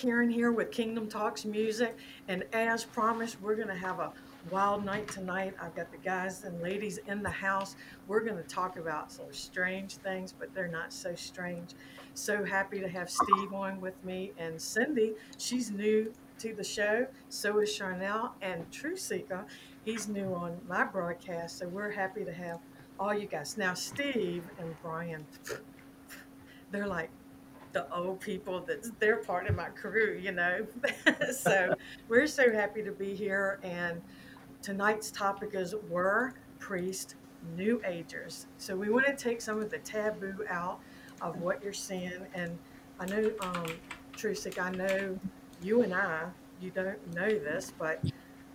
Karen here with Kingdom Talks Music. And as promised, we're going to have a wild night tonight. I've got the guys and ladies in the house. We're going to talk about some strange things, but they're not so strange. So happy to have Steve on with me and Cindy. She's new to the show. So is Sharnael and TruthSeekah. He's new on my broadcast. So we're happy to have all you guys. Now, Steve and Byron, they're like the old people that's they're part of my crew, you know. so we're so happy to be here. And tonight's topic is were priest new agers. So we want to take some of the taboo out of what you're seeing. And I know, um, TruthSeekah, I know you and I, you don't know this, but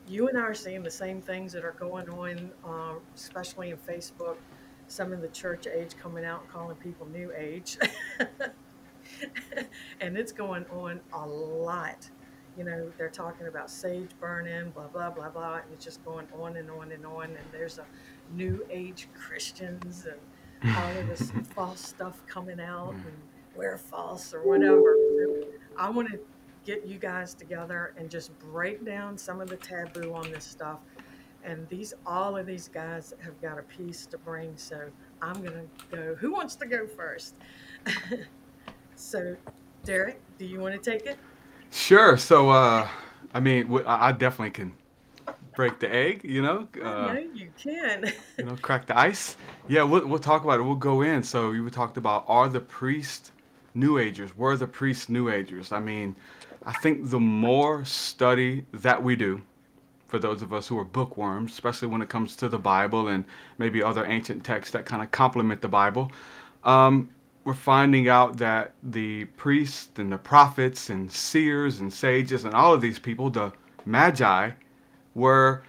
you and I are seeing the same things that are going on, uh, especially in Facebook. Some of the church age coming out and calling people new age. and it's going on a lot. You know, they're talking about sage burning, blah, blah, blah, blah. And it's just going on and on and on. And there's a new age Christians and all of this false stuff coming out mm. and we're false or whatever. So I want to get you guys together and just break down some of the taboo on this stuff. And these, all of these guys have got a piece to bring. So I'm going to go. Who wants to go first? So, Derek, do you want to take it? Sure. So, uh, I mean, I definitely can break the egg, you know. Uh, know you can. you know, crack the ice. Yeah, we'll, we'll talk about it. We'll go in. So, you talked about are the priests New Agers? Were the priests New Agers? I mean, I think the more study that we do, for those of us who are bookworms, especially when it comes to the Bible and maybe other ancient texts that kind of complement the Bible, um, we're finding out that the priests and the prophets and seers and sages and all of these people, the magi, were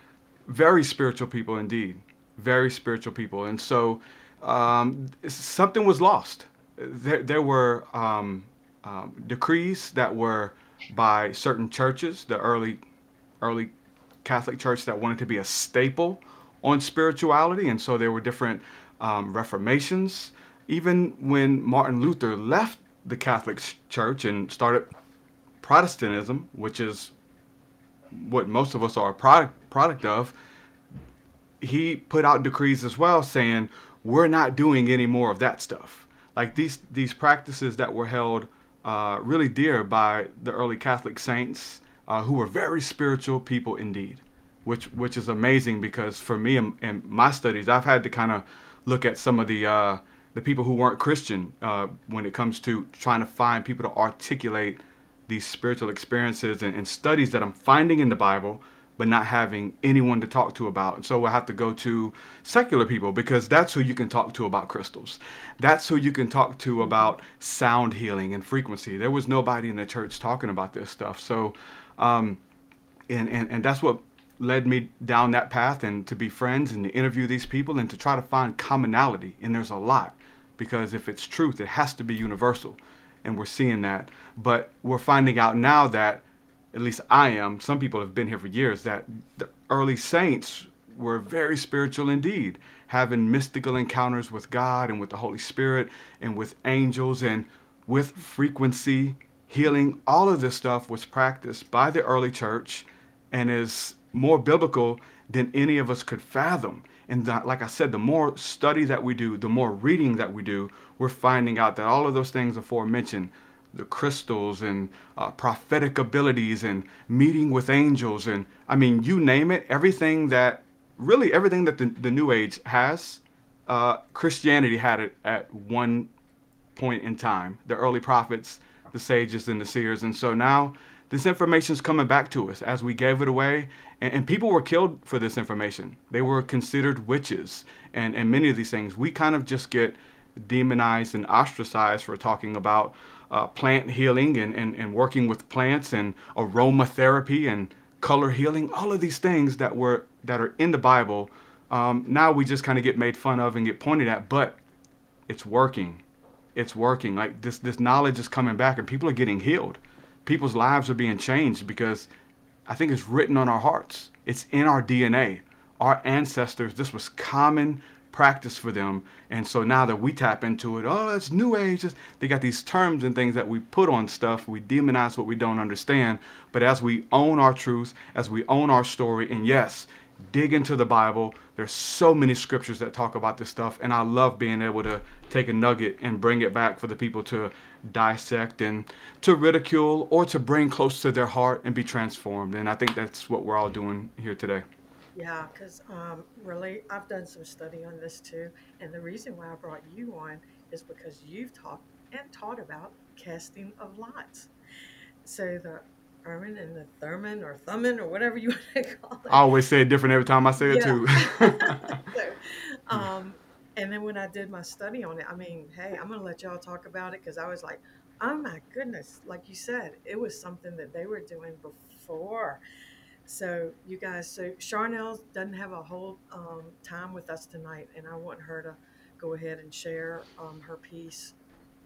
very spiritual people indeed, very spiritual people. And so um, something was lost. There, there were um, um, decrees that were by certain churches, the early, early Catholic Church that wanted to be a staple on spirituality, and so there were different um, reformations even when Martin Luther left the Catholic Church and started Protestantism, which is what most of us are a product product of, he put out decrees as well saying we're not doing any more of that stuff. Like these these practices that were held uh, really dear by the early Catholic saints, uh, who were very spiritual people indeed, which which is amazing because for me in my studies, I've had to kind of look at some of the uh, the people who weren't Christian uh, when it comes to trying to find people to articulate these spiritual experiences and, and, studies that I'm finding in the Bible, but not having anyone to talk to about. And so I have to go to secular people because that's who you can talk to about crystals. That's who you can talk to about sound healing and frequency. There was nobody in the church talking about this stuff. So, um, and, and, and that's what led me down that path and to be friends and to interview these people and to try to find commonality. And there's a lot because if it's truth, it has to be universal. And we're seeing that. But we're finding out now that, at least I am, some people have been here for years, that the early saints were very spiritual indeed, having mystical encounters with God and with the Holy Spirit and with angels and with frequency, healing. All of this stuff was practiced by the early church and is more biblical than any of us could fathom. And like I said, the more study that we do, the more reading that we do, we're finding out that all of those things aforementioned, the crystals and uh, prophetic abilities and meeting with angels, and I mean, you name it, everything that really everything that the, the New Age has, uh, Christianity had it at one point in time. The early prophets, the sages, and the seers. And so now this information is coming back to us as we gave it away and, and, people were killed for this information. They were considered witches and, and many of these things. We kind of just get demonized and ostracized for talking about uh, plant healing and, and, and working with plants and aromatherapy and color healing, all of these things that were that are in the Bible. Um, now we just kind of get made fun of and get pointed at, but it's working. It's working. Like this, this knowledge is coming back, and people are getting healed. People's lives are being changed because I think it's written on our hearts. It's in our DNA. Our ancestors, this was common practice for them. And so now that we tap into it, oh, it's new age. They got these terms and things that we put on stuff. We demonize what we don't understand. But as we own our truth, as we own our story, and yes, dig into the Bible. There's so many scriptures that talk about this stuff, and I love being able to take a nugget and bring it back for the people to dissect and to ridicule or to bring close to their heart and be transformed. And I think that's what we're all doing here today. Yeah, because um, really, I've done some study on this too. And the reason why I brought you on is because you've talked and taught about casting of lots. So the Urim and the Thurman or Thummim or whatever you want to call it. I always say it different every time I say it too. so, um, and then when I did my study on it, I mean, hey, I'm gonna let y'all talk about it because I was like, oh my goodness, like you said, it was something that they were doing before. So you guys, so Sharnael doesn't have a whole um, time with us tonight, and I want her to go ahead and share um, her piece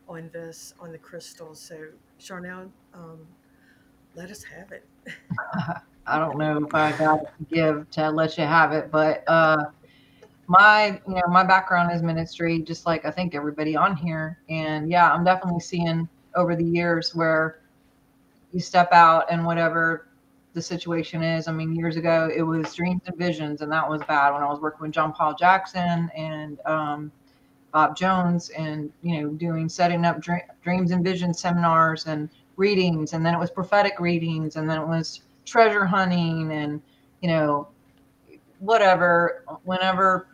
on this on the crystals. So Sharnael, um, let us have it. I don't know if I got to give to let you have it, but uh, my you know my background is ministry, just like I think everybody on here, and yeah, I'm definitely seeing over the years where you step out and whatever the situation is. I mean, years ago it was dreams and visions, and that was bad when I was working with John Paul Jackson and um, Bob Jones, and you know doing setting up dr- dreams and vision seminars and readings, and then it was prophetic readings, and then it was treasure hunting and you know whatever whenever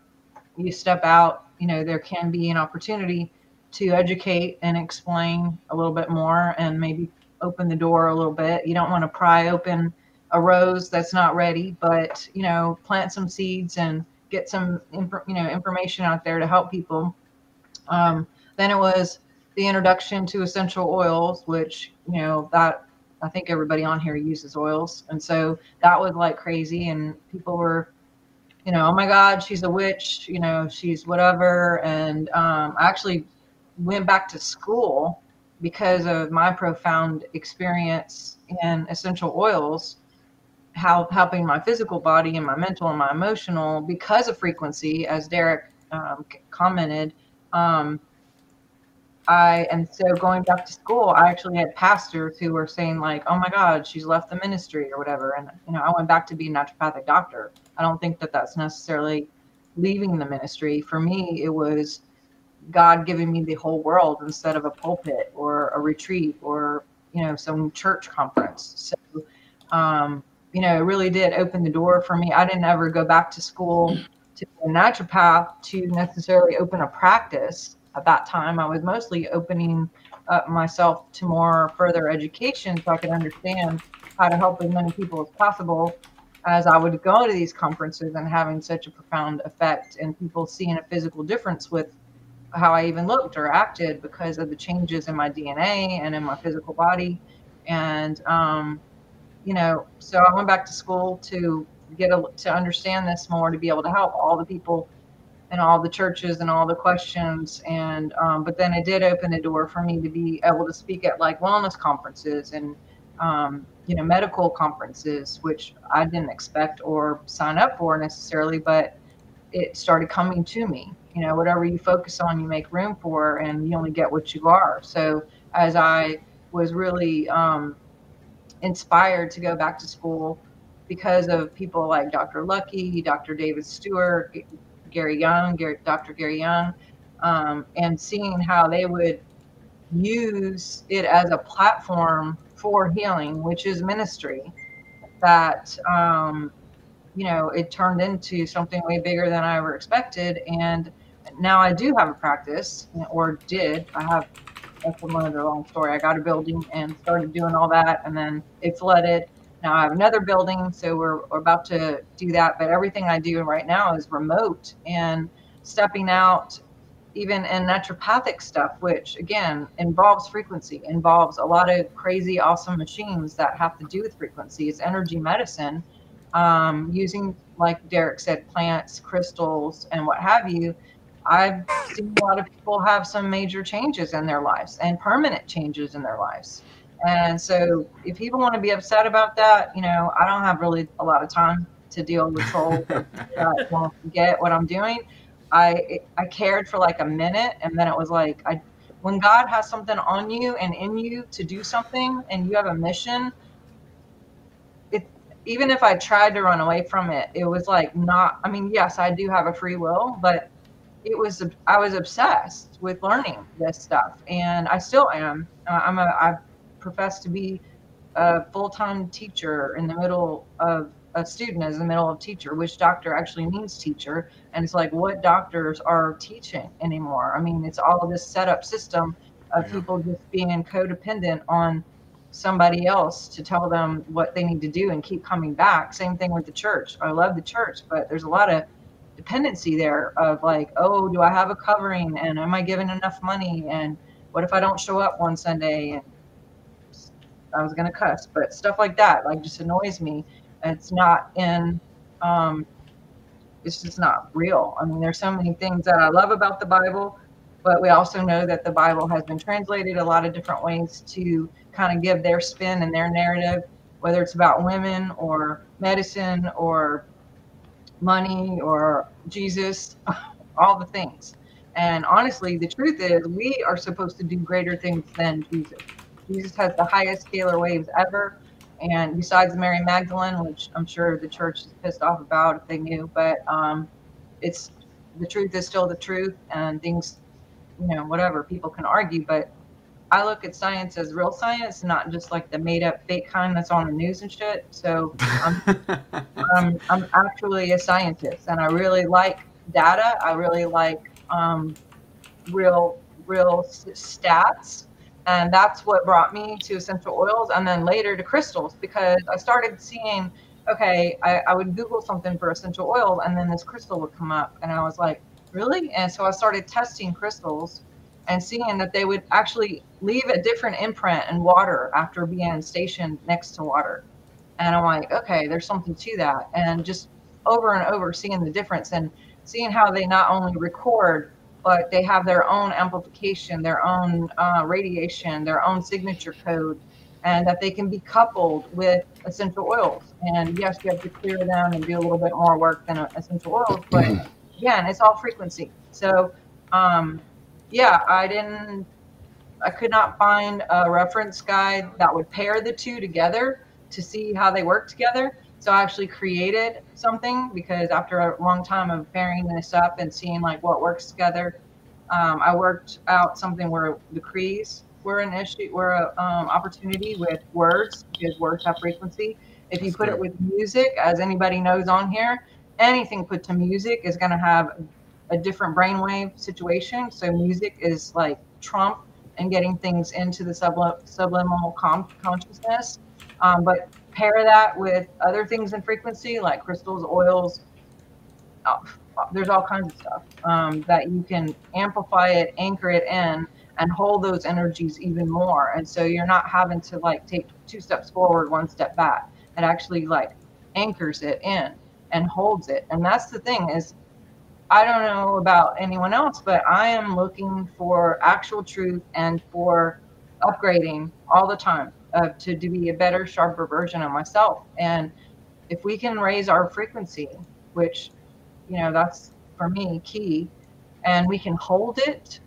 you step out you know there can be an opportunity to educate and explain a little bit more and maybe open the door a little bit you don't want to pry open a rose that's not ready but you know plant some seeds and get some you know information out there to help people um, then it was the introduction to essential oils which you know that I think everybody on here uses oils. And so that was like crazy. And people were, you know, oh my God, she's a witch, you know, she's whatever. And um, I actually went back to school because of my profound experience in essential oils, how helping my physical body and my mental and my emotional because of frequency, as Derek um, commented. Um, I and so going back to school, I actually had pastors who were saying like, "Oh my God, she's left the ministry or whatever." And you know, I went back to be a naturopathic doctor. I don't think that that's necessarily leaving the ministry. For me, it was God giving me the whole world instead of a pulpit or a retreat or you know some church conference. So, um, you know, it really did open the door for me. I didn't ever go back to school to be a naturopath to necessarily open a practice at that time, I was mostly opening up myself to more further education so I could understand how to help as many people as possible as I would go to these conferences and having such a profound effect and people seeing a physical difference with how I even looked or acted because of the changes in my DNA and in my physical body. And, um, you know, so I went back to school to get a, to understand this more, to be able to help all the people and all the churches and all the questions and um, but then it did open the door for me to be able to speak at like wellness conferences and um, you know medical conferences which i didn't expect or sign up for necessarily but it started coming to me. You know whatever you focus on you make room for and you only get what you are. So as i was really um, inspired to go back to school because of people like dr lucky dr david stewart Gary Young, Gary, Dr. Gary Young, um, and seeing how they would use it as a platform for healing, which is ministry. That um, you know, it turned into something way bigger than I ever expected, and now I do have a practice, or did. I have. That's another long story. I got a building and started doing all that, and then it flooded now I have another building, so we're, we're about to do that. But everything I do right now is remote and stepping out, even in naturopathic stuff, which again involves frequency, involves a lot of crazy, awesome machines that have to do with frequency. It's energy medicine, um, using, like Derek said, plants, crystals, and what have you. I've seen a lot of people have some major changes in their lives and permanent changes in their lives. And so if people want to be upset about that, you know, I don't have really a lot of time to deal with trolls that want to get what I'm doing. I I cared for like a minute, and then it was like I when God has something on you and in you to do something, and you have a mission. It even if I tried to run away from it, it was like not. I mean, yes, I do have a free will, but it was I was obsessed with learning this stuff, and I still am. Uh, I'm a I profess to be a full time teacher in the middle of a student as the middle of teacher, which doctor actually means teacher. And it's like, what doctors are teaching anymore? I mean, it's all of this setup system of Yeah. people just being codependent on somebody else to tell them what they need to do and keep coming back. Same thing with the church. I love the church, but there's a lot of dependency there of like, oh, do I have a covering? And am I giving enough money? And what if I don't show up one Sunday? And I was gonna cuss, but stuff like that like just annoys me. It's not in um it's just not real. I mean, there's so many things that I love about the Bible, but we also know that the Bible has been translated a lot of different ways to kind of give their spin and their narrative, whether it's about women or medicine or money or Jesus, all the things. And honestly, the truth is, we are supposed to do greater things than Jesus. Jesus has the highest scalar waves ever. And besides Mary Magdalene, which I'm sure the church is pissed off about if they knew, but um, it's the truth is still the truth, and things, you know, whatever people can argue. But I look at science as real science, not just like the made up fake kind that's on the news and shit. So I'm I'm, I'm actually a scientist and I really like data. I really like um, real, real s- stats. And that's what brought me to essential oils and then later to crystals because I started seeing, okay, I, I would Google something for essential oil and then this crystal would come up. And I was like, really? And so I started testing crystals and seeing that they would actually leave a different imprint in water after being stationed next to water and I'm like, okay, there's something to that, and just over and over seeing the difference and seeing how they not only record, but they have their own amplification, their own uh, radiation, their own signature code, and that they can be coupled with essential oils. And yes, you have to clear them and do a little bit more work than essential oils, but again, it's all frequency. So, um, yeah, I didn't. I could not find a reference guide that would pair the two together to see how they work together. So I actually created something because after a long time of pairing this up and seeing like what works together, um, I worked out something where the crees were an issue, were an um, opportunity with words because words have frequency. If you put it with music, as anybody knows on here, anything put to music is going to have a different brainwave situation. So music is like trump and getting things into the sublim- subliminal com- consciousness. Um, but pair that with other things in frequency like crystals, oils. Uh, there's all kinds of stuff um, that you can amplify it, anchor it in, and hold those energies even more. And so you're not having to like take two steps forward, one step back. It actually like anchors it in and holds it. And that's the thing is I don't know about anyone else, but I am looking for actual truth and for upgrading all the time uh, to, to be a better, sharper version of myself. And if we can raise our frequency, which, you know, that's for me key, and we can hold it,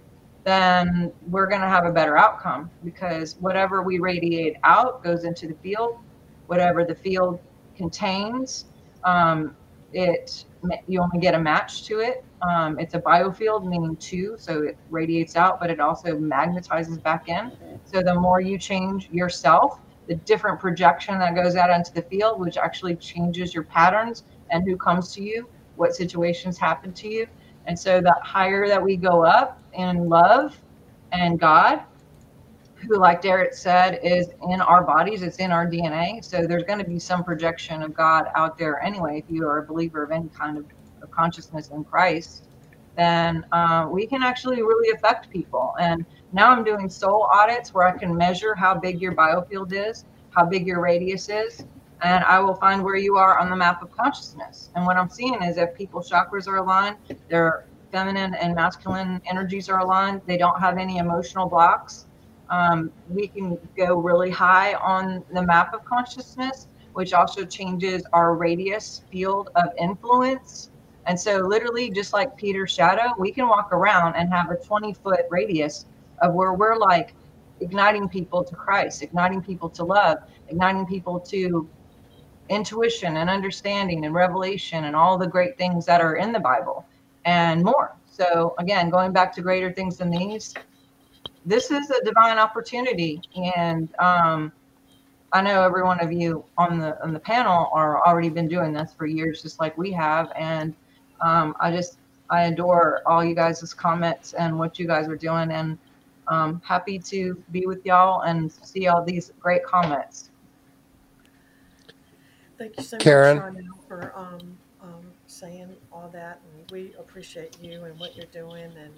then we're going to have a better outcome because whatever we radiate out goes into the field, whatever the field contains, um, it you only get a match to it. Um, it's a biofield, meaning two, so it radiates out, but it also magnetizes back in. So the more you change yourself, the different projection that goes out into the field, which actually changes your patterns and who comes to you, what situations happen to you. And so the higher that we go up in love and God, who, like Derek said, is in our bodies, it's in our DNA. So there's going to be some projection of God out there anyway. If you are a believer of any kind of, of consciousness in Christ, then uh, we can actually really affect people. And now I'm doing soul audits where I can measure how big your biofield is, how big your radius is, and I will find where you are on the map of consciousness. And what I'm seeing is if people's chakras are aligned, their feminine and masculine energies are aligned, they don't have any emotional blocks um, we can go really high on the map of consciousness, which also changes our radius field of influence And so, literally, just like Peter's shadow, we can walk around and have a 20 foot radius of where we're like igniting people to Christ, igniting people to love, igniting people to intuition and understanding and revelation and all the great things that are in the Bible and more. So, again, going back to greater things than these, this is a divine opportunity. And um, I know every one of you on the on the panel are already been doing this for years, just like we have. And um, I just I adore all you guys' comments and what you guys are doing, and um, happy to be with y'all and see all these great comments. Thank you so Karen? much, Sharnael, for um, um, saying all that, and we appreciate you and what you're doing, and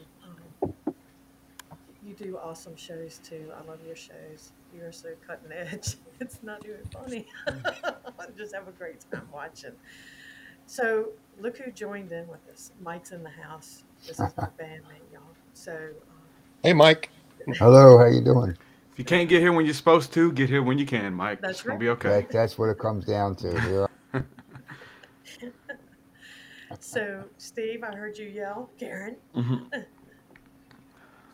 you do awesome shows too. I love your shows. You're so cutting edge. It's not even funny. I just have a great time watching. So look who joined in with us. Mike's in the house. This is my bandmate, y'all. So um, Hey, Mike. Hello, how you doing? If you can't get here when you're supposed to, get here when you can, Mike. That's it's gonna right. be okay. That, that's what it comes down to. Here. so Steve, I heard you yell, Karen. Mhm.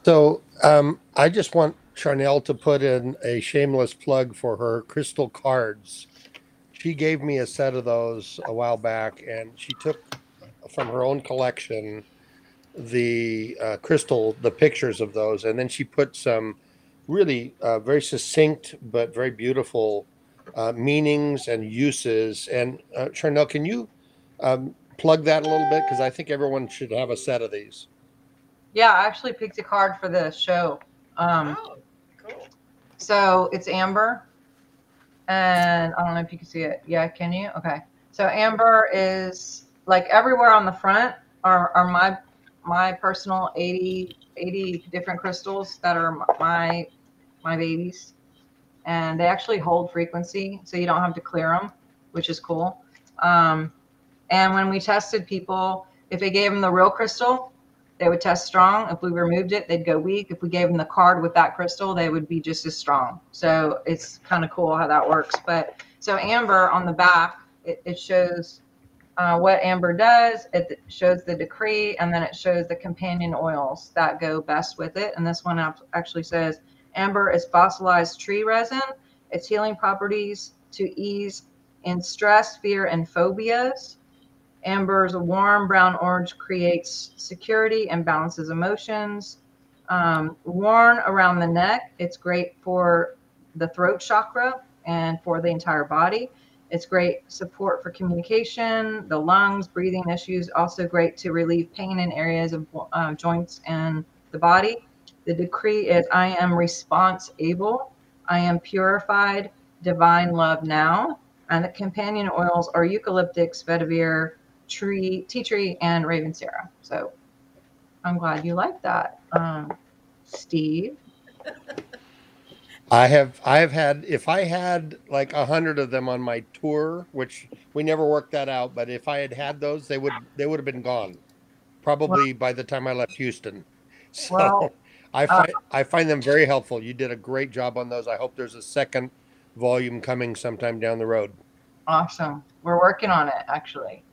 So um, I just want Sharnael to put in a shameless plug for her crystal cards. She gave me a set of those a while back, and she took from her own collection the uh, crystal, the pictures of those, and then she put some really uh, very succinct but very beautiful uh, meanings and uses. And uh, Sharnael, can you um, plug that a little bit? Because I think everyone should have a set of these. Yeah, I actually picked a card for the show. Um, oh, cool. So it's amber. And I don't know if you can see it. Yeah, can you? Okay. So amber is like everywhere on the front are, are my my personal 80, 80 different crystals that are my my babies. And they actually hold frequency, so you don't have to clear them, which is cool. Um, and when we tested people, if they gave them the real crystal, they would test strong. If we removed it, they'd go weak. If we gave them the card with that crystal, they would be just as strong. So it's kind of cool how that works. But so amber on the back, it, it shows uh, what amber does. It shows the decree, and then it shows the companion oils that go best with it. And this one actually says amber is fossilized tree resin. Its healing properties to ease in stress, fear, and phobias. Amber's warm brown orange creates security and balances emotions. Um, worn around the neck, it's great for the throat chakra and for the entire body. It's great support for communication, the lungs, breathing issues. Also great to relieve pain in areas of uh, joints and the body. The decree is I am response able. I am purified, divine love now. And the companion oils are eucalyptus, vetiver, tree, tea tree, and Ravensara. So I'm glad you like that, um, Steve. I have I have had if I had like a hundred of them on my tour, which we never worked that out, but if I had had those, they would they would have been gone, probably by the time I left Houston. So Well, I find I find them very helpful. You did a great job on those. I hope there's a second volume coming sometime down the road. Awesome. We're working on it, actually.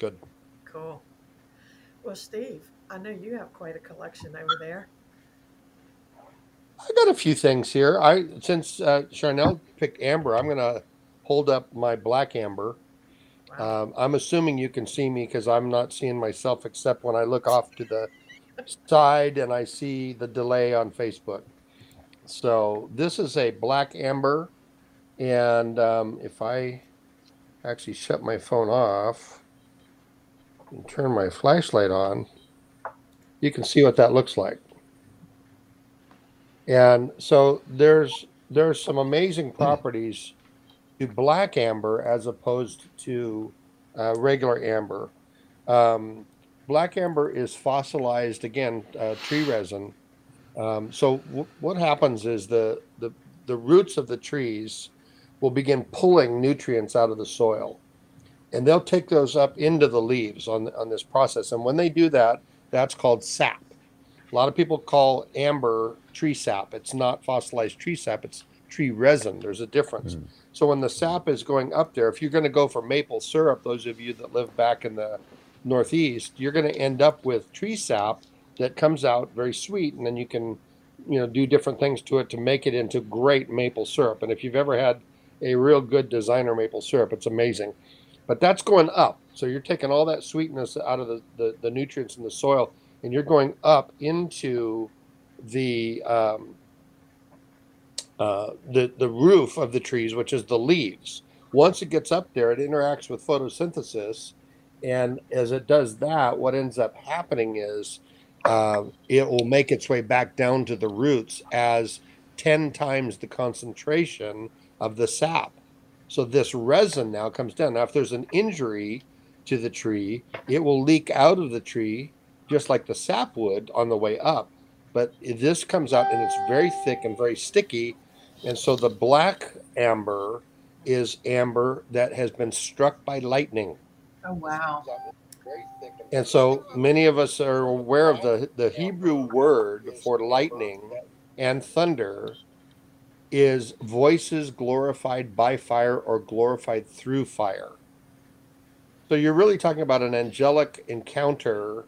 Good. Cool. Well, Steve, I know you have quite a collection over there. I got a few things here. I since uh, Sharnael picked amber, I'm gonna hold up my black amber. Wow. Um, I'm assuming you can see me because I'm not seeing myself except when I look off to the side and I see the delay on Facebook. So this is a black amber, and um, if I actually shut my phone off and turn my flashlight on, you can see what that looks like. And so there's there's some amazing properties to black amber as opposed to uh, regular amber. Um, black amber is fossilized again, uh, tree resin. Um, so w- what happens is the, the the roots of the trees will begin pulling nutrients out of the soil, and they'll take those up into the leaves on on this process. And when they do that, that's called sap. A lot of people call amber tree sap. It's not fossilized tree sap. It's tree resin. There's a difference. Mm. So when the sap is going up there, if you're going to go for maple syrup, those of you that live back in the Northeast, you're going to end up with tree sap that comes out very sweet, and then you can, you know, do different things to it to make it into great maple syrup. And if you've ever had a real good designer maple syrup, it's amazing. But that's going up. So you're taking all that sweetness out of the, the, the nutrients in the soil, and you're going up into the um, uh, the the roof of the trees, which is the leaves. Once it gets up there, it interacts with photosynthesis, and as it does that, what ends up happening is um, it will make its way back down to the roots as ten times the concentration of the sap. So this resin now comes down. Now, if there's an injury to the tree, it will leak out of the tree just like the sap would on the way up. But this comes out and it's very thick and very sticky. And so the black amber is amber that has been struck by lightning. Oh wow. And so many of us are aware of the, the Hebrew word for lightning and thunder is voices glorified by fire or glorified through fire. So you're really talking about an angelic encounter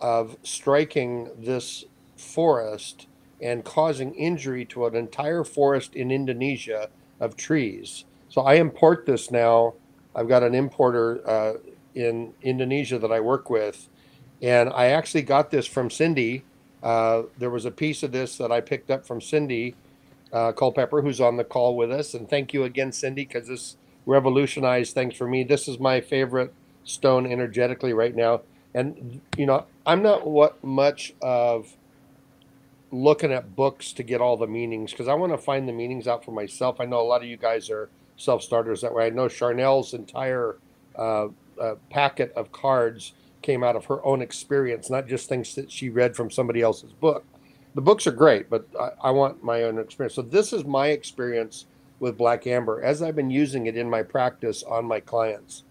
of striking this forest and causing injury to an entire forest in Indonesia of trees. So I import this now. I've got an importer uh, in Indonesia that I work with, and I actually got this from Cindy. Uh, there was a piece of this that I picked up from Cindy uh, Culpepper, who's on the call with us, and thank you again, Cindy, because this revolutionized things for me. This is my favorite stone energetically right now, and you know I'm not what much of looking at books to get all the meanings because I want to find the meanings out for myself. I know a lot of you guys are self starters that way. I know Sharnael's entire uh, uh, packet of cards came out of her own experience, not just things that she read from somebody else's book. The books are great, but I, I want my own experience. So this is my experience with Black Amber as I've been using it in my practice on my clients.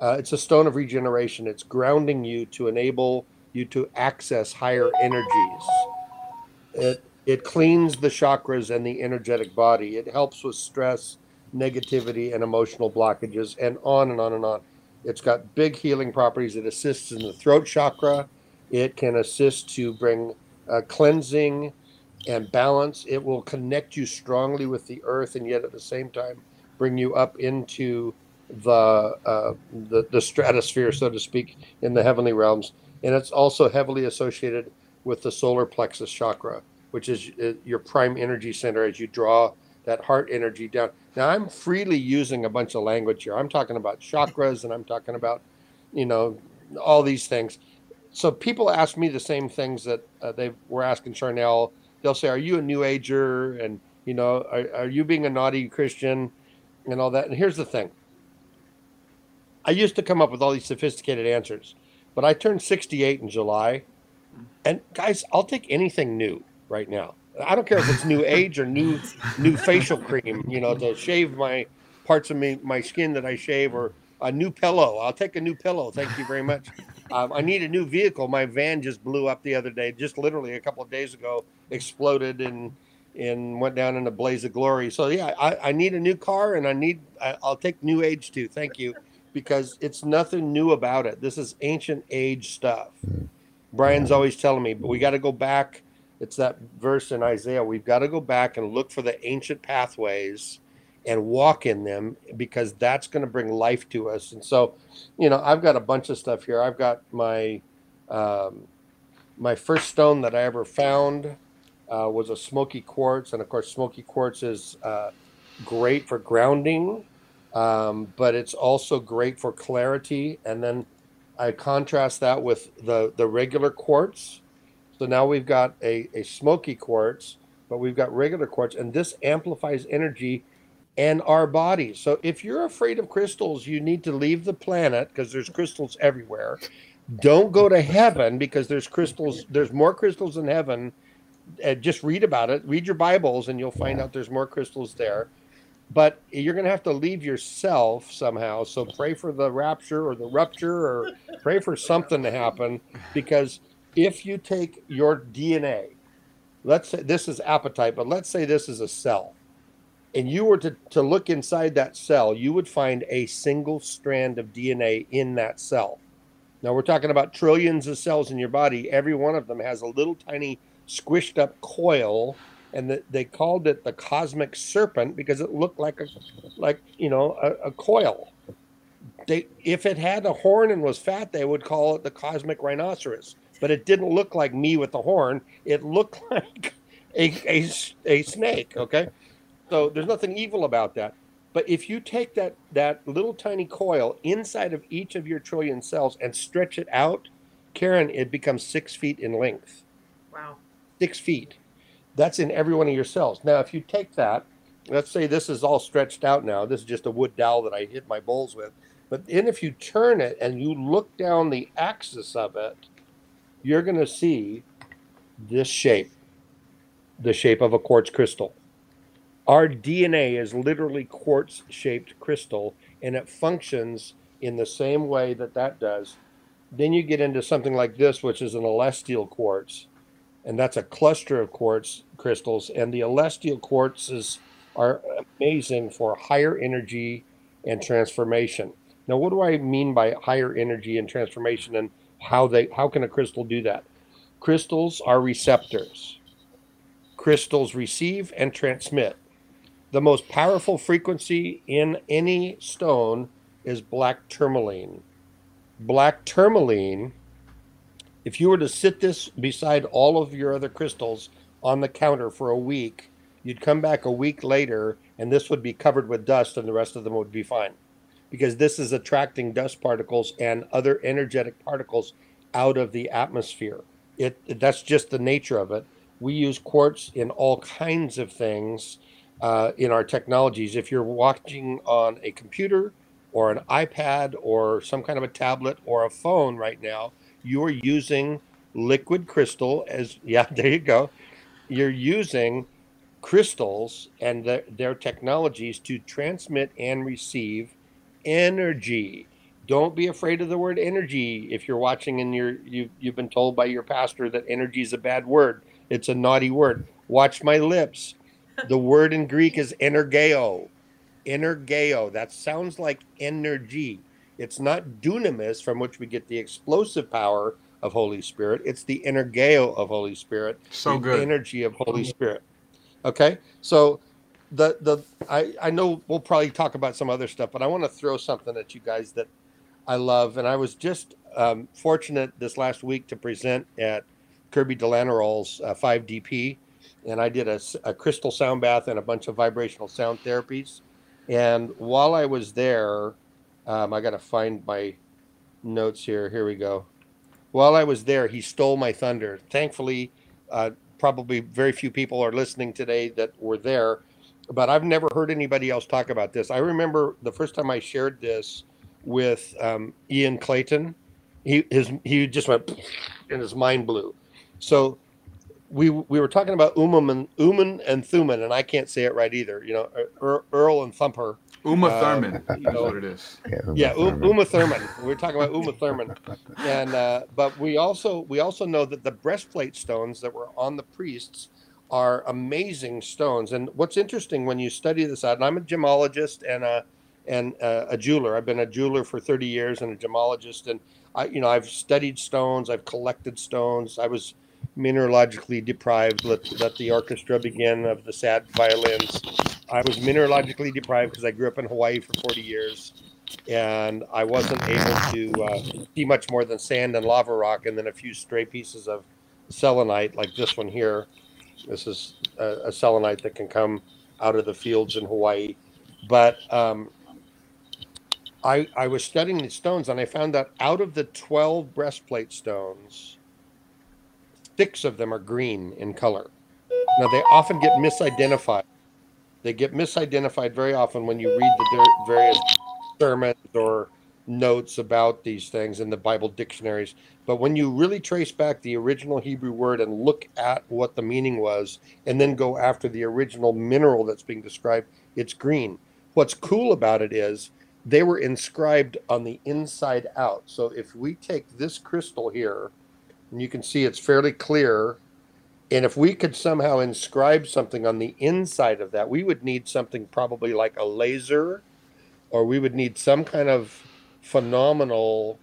Uh, it's a stone of regeneration. It's grounding you to enable you to access higher energies. It it cleans the chakras and the energetic body. It helps with stress, negativity, and emotional blockages, and on and on and on. It's got big healing properties. It assists in the throat chakra. It can assist to bring uh, cleansing and balance. It will connect you strongly with the earth, and yet at the same time bring you up into the uh, the, the stratosphere, so to speak, in the heavenly realms. And it's also heavily associated with the solar plexus chakra, which is uh, your prime energy center as you draw that heart energy down. Now, I'm freely using a bunch of language here. I'm talking about chakras and I'm talking about, you know, all these things. So people ask me the same things that uh, they were asking Sharnael. They'll say, "Are you a New Ager?" and you know, "Are, are you being a naughty Christian?" and all that. And here's the thing: I used to come up with all these sophisticated answers, but I turned 68 in July, and guys, I'll take anything new right now. I don't care if it's new age or new new facial cream, you know, to shave my parts of me my skin that I shave, or a new pillow. I'll take a new pillow. Thank you very much. Um, I need a new vehicle. My van just blew up the other day, just literally a couple of days ago, exploded and and went down in a blaze of glory. So yeah, I, I need a new car, and I need I, I'll take new age too. Thank you, because it's nothing new about it. This is ancient age stuff. Byron's always telling me, but we got to go back. It's that verse in Isaiah. We've got to go back and look for the ancient pathways and walk in them because that's going to bring life to us. And so, you know, I've got a bunch of stuff here. I've got my um, my first stone that I ever found uh, was a smoky quartz, and of course, smoky quartz is uh, great for grounding, um, but it's also great for clarity. And then I contrast that with the the regular quartz. So now we've got a, a smoky quartz, but we've got regular quartz, and this amplifies energy and our bodies. So if you're afraid of crystals, you need to leave the planet because there's crystals everywhere. Don't go to heaven because there's crystals. There's more crystals in heaven. Uh, just read about it. Read your Bibles, and you'll find out there's more crystals there. But you're going to have to leave yourself somehow. So pray for the rapture or the rupture, or pray for something to happen because if you take your DNA, let's say this is apatite, but let's say this is a cell. And you were to, to look inside that cell, you would find a single strand of DNA in that cell. Now we're talking about trillions of cells in your body. Every one of them has a little tiny squished up coil, and the, they called it the cosmic serpent because it looked like a like you know a, a coil. They if it had a horn and was fat, they would call it the cosmic rhinoceros. But it didn't look like me with the horn. It looked like a, a, a snake. Okay, so there's nothing evil about that. But if you take that that little tiny coil inside of each of your trillion cells and stretch it out, Karen, it becomes six feet in length. Wow. Six feet. That's in every one of your cells. Now, if you take that, let's say this is all stretched out now. This is just a wood dowel that I hit my bowls with. But then if you turn it and you look down the axis of it, you're going to see this shape, the shape of a quartz crystal. Our DNA is literally quartz shaped crystal and it functions in the same way that that does. Then you get into something like this, which is an celestial quartz, and that's a cluster of quartz crystals. And the celestial quartzes are amazing for higher energy and transformation. Now, what do I mean by higher energy and transformation, and how they how can a crystal do that? Crystals are receptors. Crystals receive and transmit. The most powerful frequency in any stone is black tourmaline. Black tourmaline, if you were to sit this beside all of your other crystals on the counter for a week, you'd come back a week later and this would be covered with dust and the rest of them would be fine. Because this is attracting dust particles and other energetic particles out of the atmosphere. It that's just the nature of it. We use quartz in all kinds of things uh, in our technologies. If you're watching on a computer or an iPad or some kind of a tablet or a phone right now, you are using liquid crystal as yeah, there you go. You're using crystals and the, their technologies to transmit and receive energy. Don't be afraid of the word energy. If you're watching and you're you you've been told by your pastor that energy is a bad word, it's a naughty word. Watch my lips. The word in Greek is energeo. Energeo. That sounds like energy. It's not dunamis, from which we get the explosive power of Holy Spirit. It's the energeo of Holy Spirit, So the good. energy of Holy Spirit. Okay, so the the I I know we'll probably talk about some other stuff, but I want to throw something at you guys that I love, and I was just um, fortunate this last week to present at Kirby de Lanerolle's uh, 5DP, and I did a, a, crystal sound bath and a bunch of vibrational sound therapies. And while I was there, um, I got to find my notes here. Here we go. While I was there, he stole my thunder. Thankfully, uh, probably very few people are listening today that were there, but I've never heard anybody else talk about this. I remember the first time I shared this with um, Ian Clayton. He his he just went and his mind blew. So we we were talking about Uman and Uman and Thuman, and I can't say it right either. You know, Earl, Earl and Thumper. Uma Uh, Thurman. you That's know, what it is. Yeah, U- Thurman. Uma Thurman. We were talking about Uma Thurman, and uh, but we also we also know that the breastplate stones that were on the priests are amazing stones. And what's interesting when you study this out, and I'm a gemologist and a and uh, a jeweler. I've been a jeweler for 30 years and a gemologist, and I you know I've studied stones, I've collected stones. I was mineralogically deprived. Let let the orchestra begin of the sad violins. I was mineralogically deprived because I grew up in Hawaii for 40 years and I wasn't able to uh, see much more than sand and lava rock, and then a few stray pieces of selenite, like this one here. This is a, a selenite that can come out of the fields in Hawaii. But um, I I was studying these stones, and I found that out of the twelve breastplate stones, six of them are green in color. Now they often get misidentified. They get misidentified very often when you read the various sermons or notes about these things in the Bible dictionaries. But when you really trace back the original Hebrew word and look at what the meaning was, and then go after the original mineral that's being described, it's green. What's cool about it is they were inscribed on the inside out. So if we take this crystal here, and you can see it's fairly clear, And if we could somehow inscribe something on the inside of that, we would need something probably like a laser, or we would need some kind of phenomenal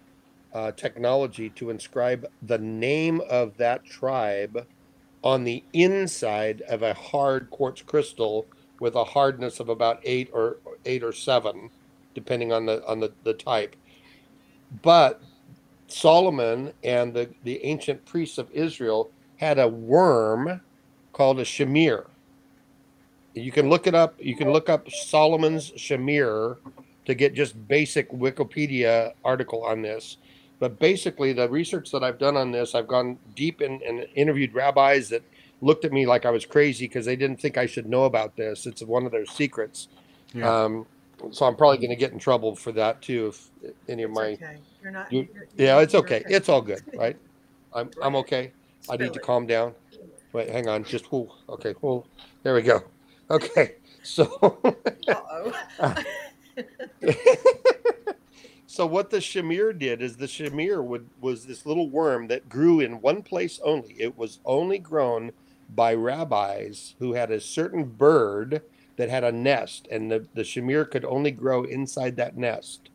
uh, technology to inscribe the name of that tribe on the inside of a hard quartz crystal with a hardness of about eight or eight or seven, depending on the on the, the type. But Solomon and the, the ancient priests of Israel had a worm called a shamir. You can look it up. You can look up Solomon's shamir to get just basic Wikipedia article on this. But basically, the research that I've done on this, I've gone deep in and interviewed rabbis that looked at me like I was crazy because they didn't think I should know about this. It's one of their secrets. Yeah. Um, so I'm probably going to get in trouble for that too if any of It's my okay. You're not. you- you're- yeah, it's you're okay. It's all good, right? I'm I'm okay. I need Spill to it. calm down. Wait, hang on. Just whoo. Okay, whoo. There we go. Okay. So Uh-oh. so what the shamir did is the shamir would was this little worm that grew in one place only. It was only grown by rabbis who had a certain bird that had a nest, and the, the shamir could only grow inside that nest.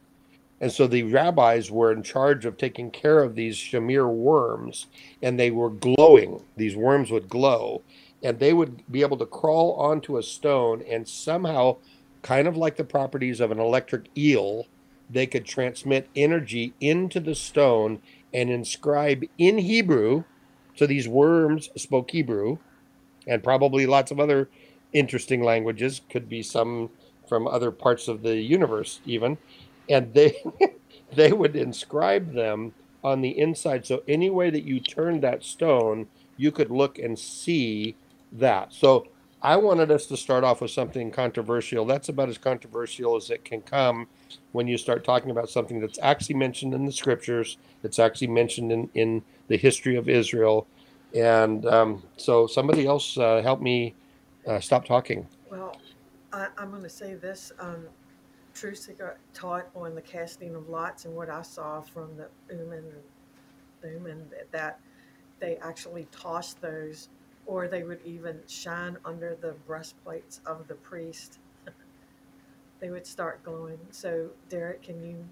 And so the rabbis were in charge of taking care of these shamir worms, and they were glowing. These worms would glow, and they would be able to crawl onto a stone and somehow, kind of like the properties of an electric eel, they could transmit energy into the stone and inscribe in Hebrew. So these worms spoke Hebrew and probably lots of other interesting languages, could be some from other parts of the universe, even. And they they would inscribe them on the inside. So any way that you turned that stone, you could look and see that. So I wanted us to start off with something controversial. That's about as controversial as it can come when you start talking about something that's actually mentioned in the scriptures, it's actually mentioned in, in the history of Israel. And um, so somebody else uh, help me uh, stop talking. Well, I, I'm going to say this. Um, TruthSeekah taught on the casting of lots, and what I saw from the Urim and Thummim that they actually tossed those, or they would even shine under the breastplates of the priest. they would start glowing. So, Derek, can you?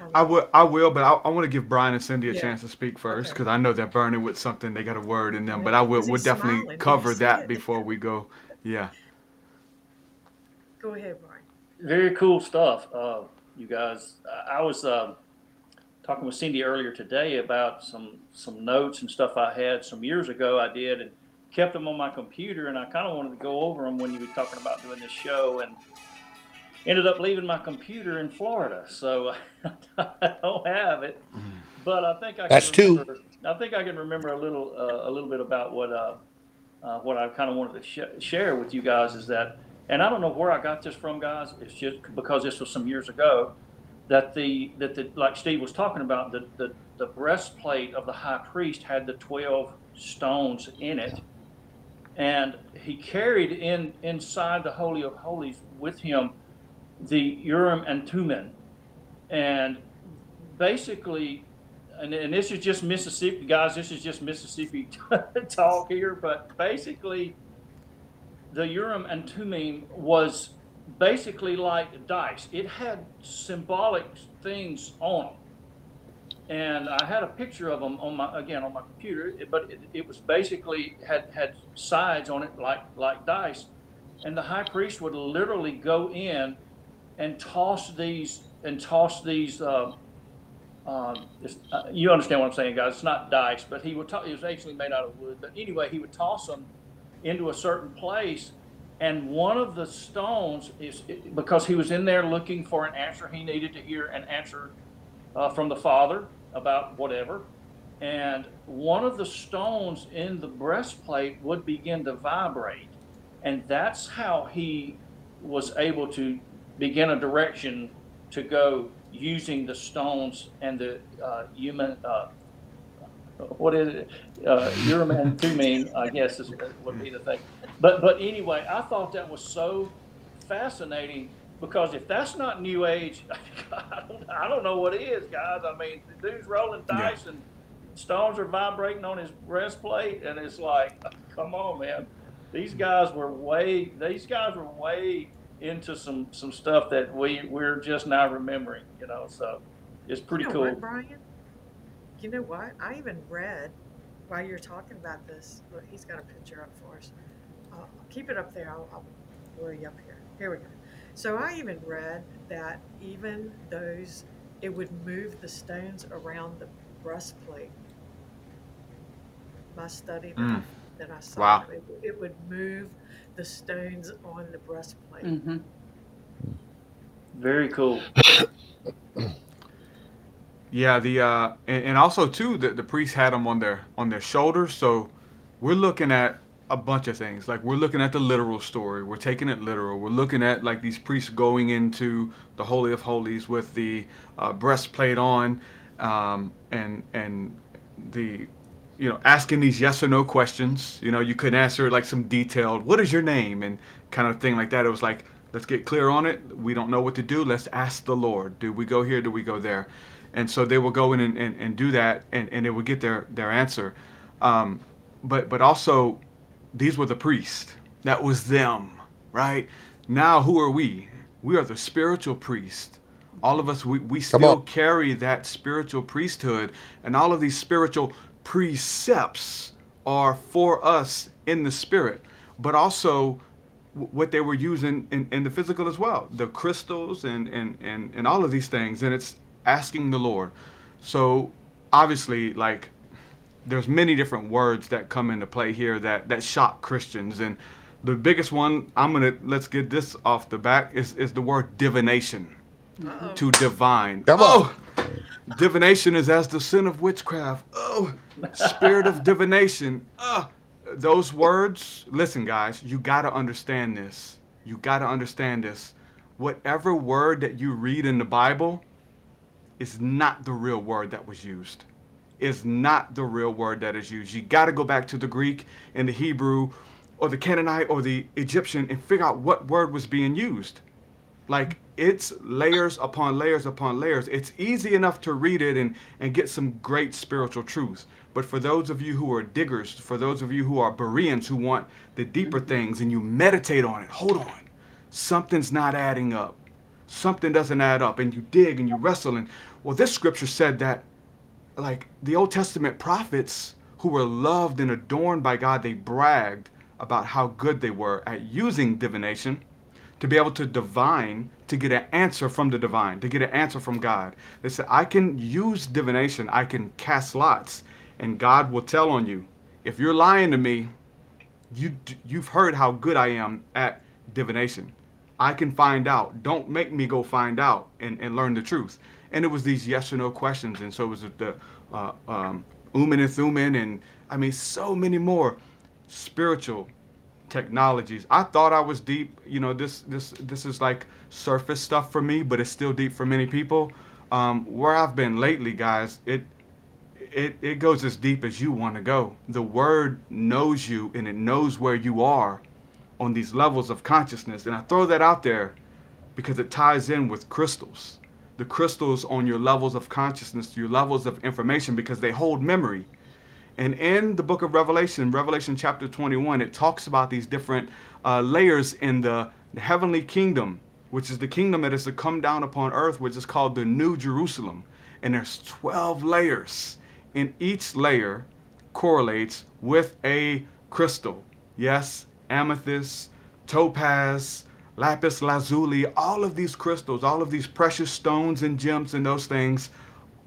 Kind I will, I will, but I, I want to give Byron and Cindy a Yeah. chance to speak first Okay. because I know they're burning with something. They got a word in them, but I will, 'cause we'll definitely smiling. cover that it. before we go. Yeah. Go ahead, Byron. Very cool stuff, uh, you guys. I I was um talking with Cindy earlier today about some some notes and stuff I had some years ago. I did and kept them on my computer, and I kind of wanted to go over them when you were talking about doing this show, and ended up leaving my computer in Florida, so I don't have it. But I think I can That's two. remember, I think I can remember a little uh, a little bit about what uh, uh, what I kind of wanted to sh- share with you guys is that, and I don't know where I got this from, guys. It's just because this was some years ago that the that the like Steve was talking about the the, the breastplate of the high priest had the twelve stones in it, and he carried in inside the holy of holies with him the Urim and Thummim, and basically. And, and this is just Mississippi, guys. This is just Mississippi talk here, but basically, the Urim and Thummim was basically like dice. It had symbolic things on them, and I had a picture of them on my again on my computer. But it, it was basically had had sides on it like like dice, and the high priest would literally go in and toss these and toss these. Uh, um, uh, you understand what I'm saying, guys? It's not dice, but he would. To- it was actually made out of wood. But anyway, he would toss them into a certain place, and one of the stones is because he was in there looking for an answer. He needed to hear an answer uh, from the Father about whatever, and one of the stones in the breastplate would begin to vibrate, and that's how he was able to begin a direction to go using the stones and the uh, human. Uh, what is it? Uh, Urim I guess, is, would be the thing. But but anyway, I thought that was so fascinating because if that's not New Age, I don't, I don't know what is, guys. I mean, the dude's rolling Yeah. dice and stones are vibrating on his breastplate, and it's like, come on, man. These guys were way. These guys were way into some some stuff that we we're just now remembering. You know, so it's pretty you know cool. what, Byron? You know what? I even read while you're talking about this. Look, he's got a picture up for us. Uh, keep it up there. I'll, I'll blur you up here. Here we go. So I even read that even those it would move the stones around the breastplate. My study that, I, Mm. that I saw, Wow. it, it would move the stones on the breastplate. hmm Very cool. Yeah, the uh, and, and also too, the, the priests had them on their on their shoulders. So we're looking at a bunch of things. Like we're looking at the literal story. We're taking it literal. We're looking at like these priests going into the holy of holies with the uh, breastplate on, um, and and the you know asking these yes or no questions. You know, you couldn't answer like some detailed "What is your name?" and kind of thing like that. It was like let's get clear on it. We don't know what to do. Let's ask the Lord. Do we go here? Do we go there? and so they will go in and, and, and do that and, and they will get their, their answer um, but but also these were the priests that was them right now who are we we are the spiritual priest all of us we, we Come still on. carry that spiritual priesthood and all of these spiritual precepts are for us in the spirit but also what they were using in, in the physical as well the crystals and, and and and all of these things and it's asking the lord. So obviously like there's many different words that come into play here that that shock christians and the biggest one i'm gonna let's get this off the back is is the word divination Uh-oh. to divine. Come on. oh! Divination is as the sin of witchcraft. Oh! Spirit of divination. Uh, those words listen guys you got to understand this. You got to understand this. Whatever word that you read in the bible is not the real word that was used. Is not the real word that is used. You got to go back to the greek and the hebrew or the canaanite or the egyptian and figure out what word was being used like it's layers upon layers upon layers. It's easy enough to read it and and get some great spiritual truths. but for those of you who are diggers for those of you who are bereans who want the deeper mm-hmm. things and you meditate on it hold on. Something's not adding up. Something doesn't add up and you dig and you wrestle. And well this scripture said that like the old testament prophets who were loved and adorned by god they bragged about how good they were at using divination to be able to divine to get an answer from the divine to get an answer from god. They said i can use divination. I can cast lots and god will tell on you. If you're lying to me you you've heard how good i am at divination. I can find out. Don't make me go find out and, and learn the truth. And it was these yes or no questions and so it was the uh, um, Urim and Thummim and i mean so many more spiritual technologies. I thought I was deep. You know, this this this is like surface stuff for me, but it's still deep for many people. Um, where I've been lately, guys, it it it goes as deep as you want to go. The word knows you and it knows where you are on these levels of consciousness. And I throw that out there because it ties in with crystals. The crystals on your levels of consciousness, your levels of information, because they hold memory. And in the book of Revelation, Revelation chapter 21, it talks about these different uh, layers in the, heavenly kingdom, which is the kingdom that is to come down upon earth, which is called the New Jerusalem. And there's 12 layers, and each layer correlates with a crystal. Yes, amethyst, topaz, lapis lazuli, all of these crystals, all of these precious stones and gems and those things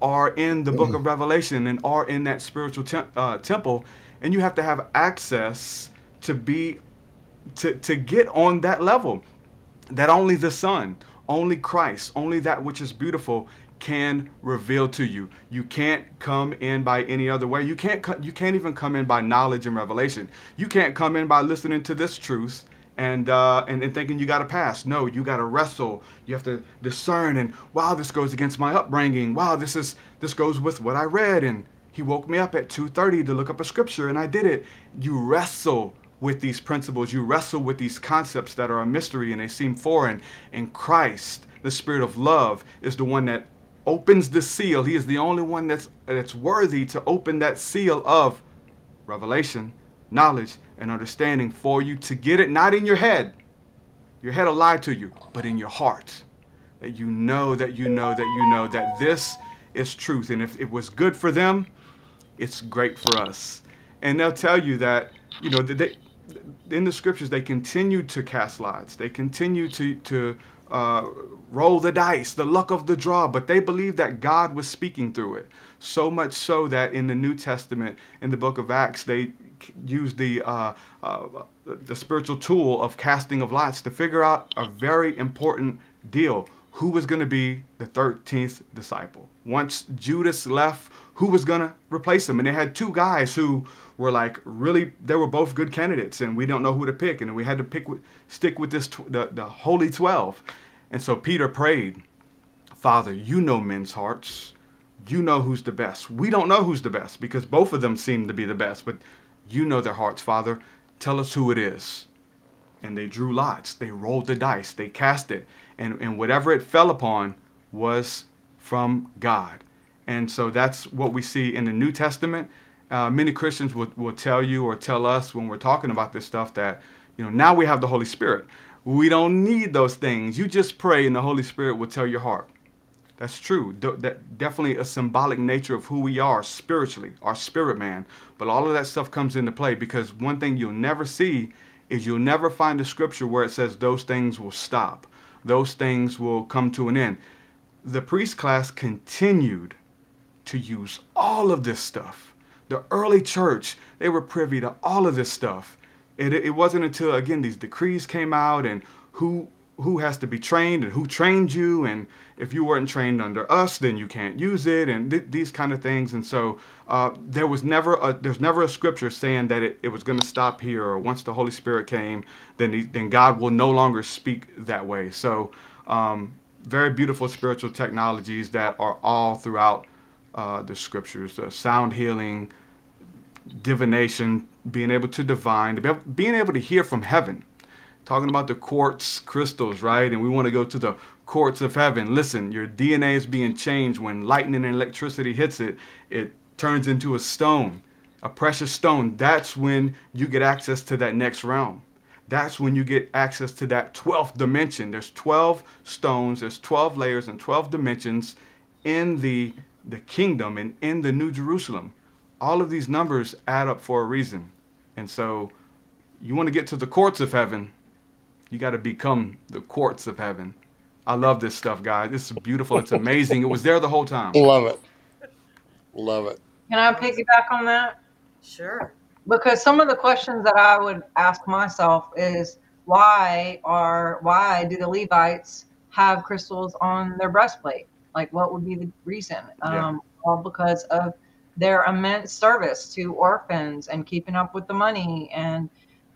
are in the book of Revelation and are in that spiritual uh, temple, and you have to have access to be to to get on that level. That only the Son, only Christ, only that which is beautiful can reveal to you. You can't come in by any other way. You can't you can't even come in by knowledge and revelation. You can't come in by listening to this truth and uh, and, and thinking you got to pass. No, you got to wrestle. You have to discern. And wow, this goes against my upbringing. Wow, this is this goes with what I read. And he woke me up at 2:30 to look up a scripture, and I did it. You wrestle with these principles. You wrestle with these concepts that are a mystery and they seem foreign. And Christ, the Spirit of love, is the one that opens the seal. He is the only one that's that's worthy to open that seal of revelation, knowledge, and understanding for you to get it not in your head. Your head will lie to you, but in your heart. That you know that you know that you know that this is truth. And if it was good for them, it's great for us. And they'll tell you that, you know, they, in the scriptures, they continue to cast lots. They continue to, to uh, roll the dice, the luck of the draw, but they believe that God was speaking through it. So much so that in the New Testament, in the book of Acts, they use the uh, uh, the spiritual tool of casting of lots to figure out a very important deal: who was going to be the thirteenth disciple. Once Judas left, who was going to replace him? And they had two guys who were like really, they were both good candidates, and we don't know who to pick, and we had to pick stick with this the the holy twelve. And so Peter prayed, Father, you know men's hearts. You know who's the best. We don't know who's the best because both of them seem to be the best, but you know their hearts, Father. Tell us who it is. And they drew lots. They rolled the dice. They cast it. And, and whatever it fell upon was from God. And so that's what we see in the New Testament. Uh, many Christians will, will tell you or tell us when we're talking about this stuff that, you know, now we have the Holy Spirit. We don't need those things. You just pray and the Holy Spirit will tell your heart. That's true. D- that definitely a symbolic nature of who we are spiritually, our spirit man. But all of that stuff comes into play because one thing you'll never see is you'll never find a scripture where it says those things will stop. Those things will come to an end. The priest class continued to use all of this stuff. The early church, they were privy to all of this stuff. It, it wasn't until again these decrees came out and who who has to be trained and who trained you and if you weren't trained under us then you can't use it and th- these kind of things. And so uh, there was never a there's never a scripture saying that it, it was going to stop here or once the holy spirit came then he, then god will no longer speak that way. So um, very beautiful spiritual technologies that are all throughout uh, the scriptures uh, sound healing divination being able to divine being able to hear from heaven talking about the quartz crystals, right? And we want to go to the courts of heaven. Listen, your DNA is being changed when lightning and electricity hits it. It turns into a stone, a precious stone. That's when you get access to that next realm. That's when you get access to that 12th dimension. There's 12 stones, there's 12 layers and 12 dimensions in the the kingdom and in the New Jerusalem. All of these numbers add up for a reason. And so you want to get to the courts of heaven, you got to become the courts of heaven. I love this stuff, guys. This is beautiful. It's amazing. It was there the whole time. Love it. Love it. Can I piggyback on that? Sure. Because some of the questions that I would ask myself is why are why do the Levites have crystals on their breastplate? Like, what would be the reason? Yeah. Um, well, because of their immense service to orphans and keeping up with the money and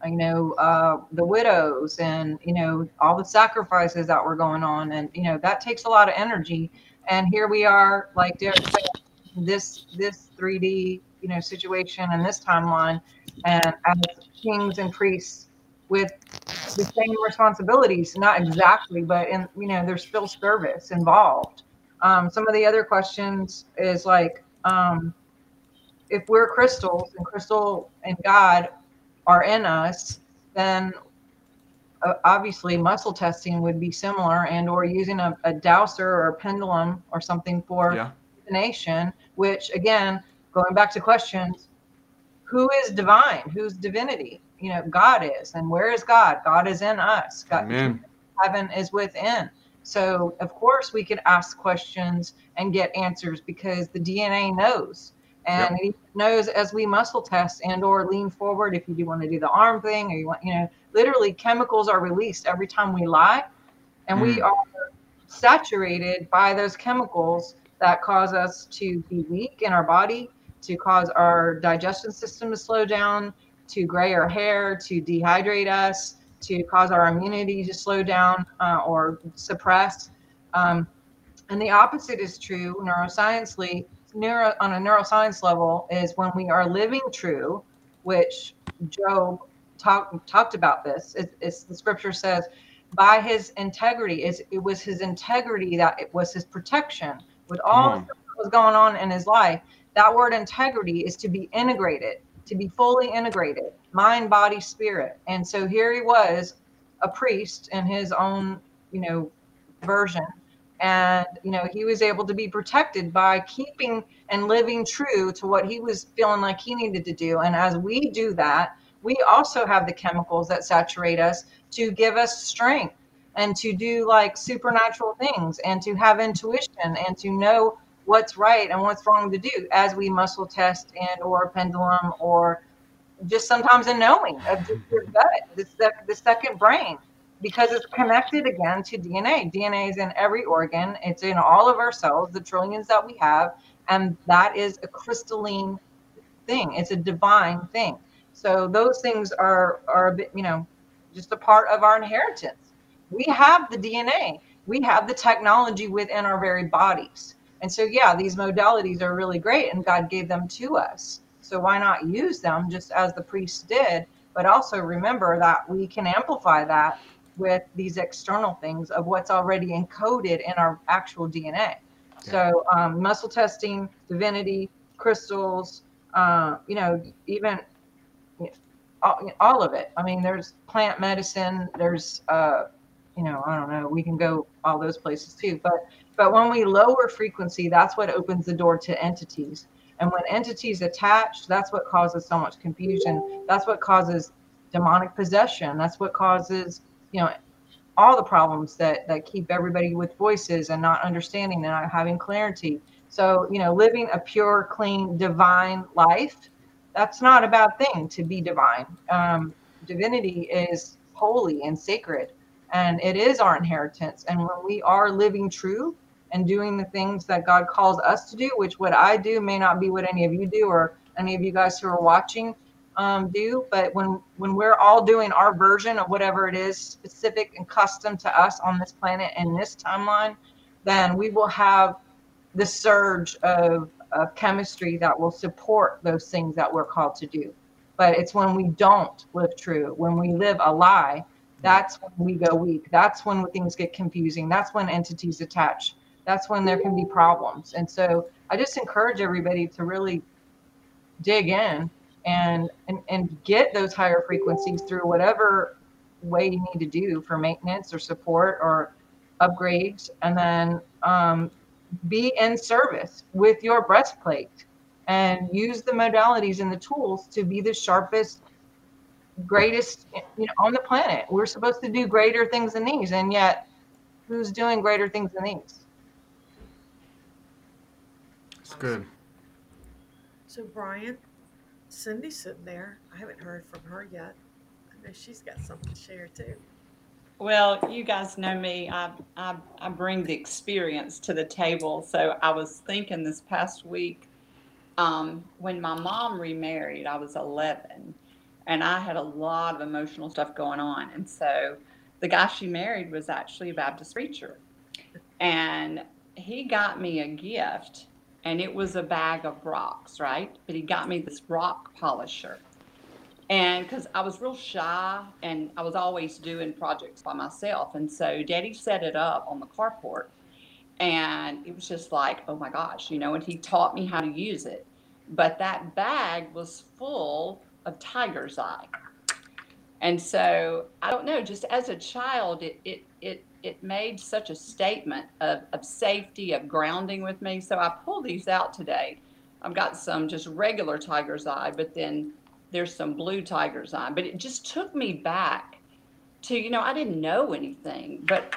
you know uh, the widows and you know all the sacrifices that were going on. And you know that takes a lot of energy. And here we are like this this 3d you know situation and this timeline. And as kings and priests with the same responsibilities not exactly but in you know there's still service involved. Um, some of the other questions is like um, if we're crystals and crystal and god are in us, then uh, obviously muscle testing would be similar and or using a, a dowser or a pendulum or something for Yeah. divination, which again, going back to questions, who is divine? Who's divinity? You know, God is. And where is God? God is in us. God, Amen. heaven is within. So of course we could ask questions and get answers because the DNA knows. And it knows as we muscle test and or lean forward if you do want to do the arm thing or you want, you know, literally chemicals are released every time we lie. And we Mm. are saturated by those chemicals that cause us to be weak in our body, to cause our digestion system to slow down, to gray our hair, to dehydrate us, to cause our immunity to slow down uh, or suppress. Um, and the opposite is true neuroscience neuro, on a neuroscience level is when we are living true, which Job talk, talked about this. It, it's the scripture says, by his integrity, is it was his integrity that it was his protection with all the that was going on in his life. That word integrity is to be integrated, to be fully integrated, mind, body, spirit. And so here he was, a priest in his own, you know, version. And, you know, he was able to be protected by keeping and living true to what he was feeling like he needed to do. And as we do that, we also have the chemicals that saturate us to give us strength and to do like supernatural things and to have intuition and to know what's right and what's wrong to do as we muscle test and or pendulum or just sometimes a knowing of just your gut, the, the second brain, because it's connected again to DNA. DNA is in every organ, it's in all of our cells, the trillions that we have, and that is a crystalline thing. It's a divine thing. So those things are are a bit, you know, just a part of our inheritance. We have the DNA. We have the technology within our very bodies. And so yeah, these modalities are really great and God gave them to us. So why not use them just as the priests did, but also remember that we can amplify that with these external things of what's already encoded in our actual DNA. So um, muscle testing, divinity, crystals, uh, you know, even all, all of it. I mean, there's plant medicine. There's, uh, you know, I don't know. We can go all those places too. But but when we lower frequency, that's what opens the door to entities. And when entities attach, that's what causes so much confusion. That's what causes demonic possession. That's what causes, you know, all the problems that that keep everybody with voices and not understanding and not having clarity. So, you know, living a pure, clean, divine life, that's not a bad thing to be divine. Um, divinity is holy and sacred, and it is our inheritance. And when we are living true and doing the things that God calls us to do, which what I do may not be what any of you do or any of you guys who are watching um, do, but when when we're all doing our version of whatever it is specific and custom to us on this planet and this timeline, then we will have the surge of, of chemistry that will support those things that we're called to do. But it's when we don't live true, when we live a lie, that's when we go weak. That's when things get confusing. That's when entities attach. That's when there can be problems. And so I just encourage everybody to really dig in and, and, and get those higher frequencies through whatever way you need to do for maintenance or support or upgrades. And then um, be in service with your breastplate and use the modalities and the tools to be the sharpest greatest you know on the planet we're supposed to do greater things than these and yet who's doing greater things than these It's good. So Byron, Cindy's sitting there. I haven't heard from her yet. I know she's got something to share too. Well, you guys know me. I, I, I bring the experience to the table. So I was thinking this past week, um, when my mom remarried, I was 11, and I had a lot of emotional stuff going on. And so the guy she married was actually a Baptist preacher. And he got me a gift, and it was a bag of rocks, right? But he got me this rock polisher. And because I was real shy and I was always doing projects by myself. And so daddy set it up on the carport. And it was just like, oh my gosh, you know, and he taught me how to use it. But that bag was full of tiger's eye. And so I don't know, just as a child, it it it it made such a statement of, of safety, of grounding with me. So I pulled these out today. I've got some just regular tiger's eye, but then there's some blue tiger's eye. But it just took me back to, you know, I didn't know anything, but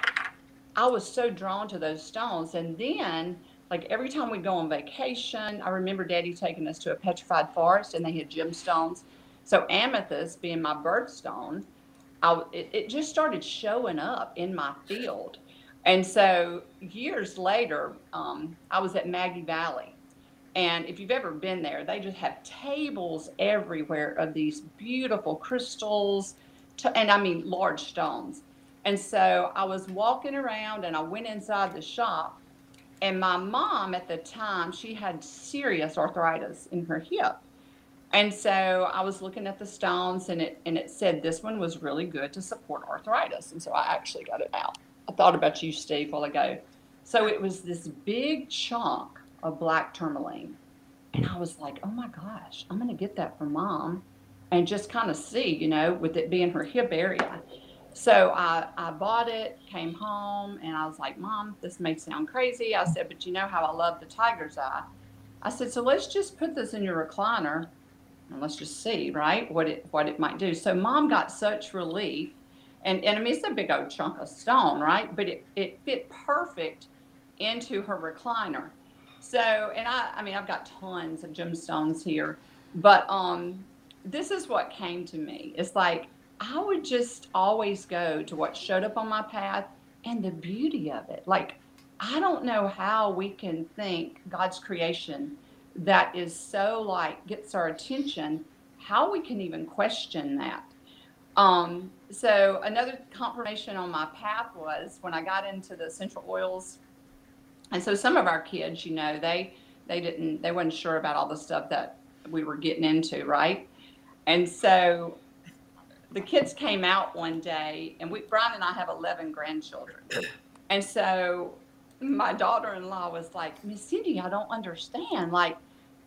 I was so drawn to those stones. And then, like every time we'd go on vacation, I remember Daddy taking us to a petrified forest and they had gemstones. So amethyst being my birthstone, I, it, it just started showing up in my field. And so years later, um, I was at Maggie Valley. And if you've ever been there, they just have tables everywhere of these beautiful crystals, to, and I mean large stones. And so I was walking around and I went inside the shop. And my mom at the time, she had serious arthritis in her hip. And so I was looking at the stones and it and it said this one was really good to support arthritis. And so I actually got it out. I thought about you, Steve, while ago. So it was this big chunk of black tourmaline. And I was like, oh my gosh, I'm to get that for mom and just kind of see, you know, with it being her hip area. So I, I bought it, came home, and I was like, Mom, this may sound crazy. I said, but you know how I love the tiger's eye. I said, so let's just put this in your recliner and let's just see, right, what it what it might do. So mom got such relief. And, and I mean, it's a big old chunk of stone, right? But it, it fit perfect into her recliner. So, and I, I mean, I've got tons of gemstones here, but um, this is what came to me. It's like I would just always go to what showed up on my path and the beauty of it. Like, I don't know how we can think God's creation that is so like gets our attention, how we can even question that. Um, so another confirmation on my path was when I got into the essential oils. And so some of our kids, you know, they they didn't they wasn't sure about all the stuff that we were getting into, right? And so the kids came out one day and we Byron and I have 11 grandchildren. And so my daughter-in-law was like, Miss Cindy, I don't understand. Like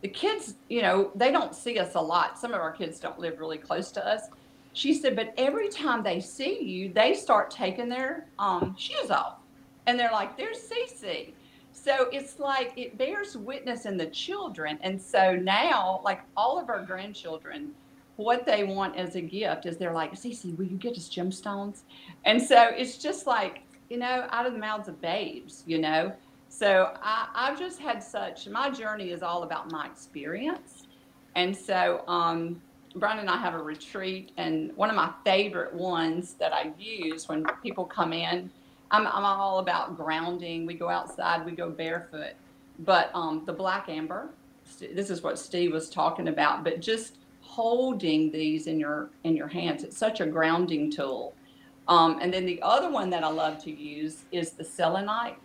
the kids, you know, they don't see us a lot. Some of our kids don't live really close to us. She said, but every time they see you, they start taking their um, shoes off. And they're like, there's Cece. So it's like it bears witness in the children. And so now, like all of our grandchildren, what they want as a gift is they're like, Cece, will you get us gemstones? And so it's just like, you know, out of the mouths of babes, you know. So I, I've just had such, my journey is all about my experience. And so um, Byron and I have a retreat, and one of my favorite ones that I use when people come in, I'm, I'm all about grounding. We go outside, we go barefoot. But um, the black amber, this is what Steve was talking about, but just holding these in your in your hands, it's such a grounding tool. Um, and then the other one that I love to use is the selenite.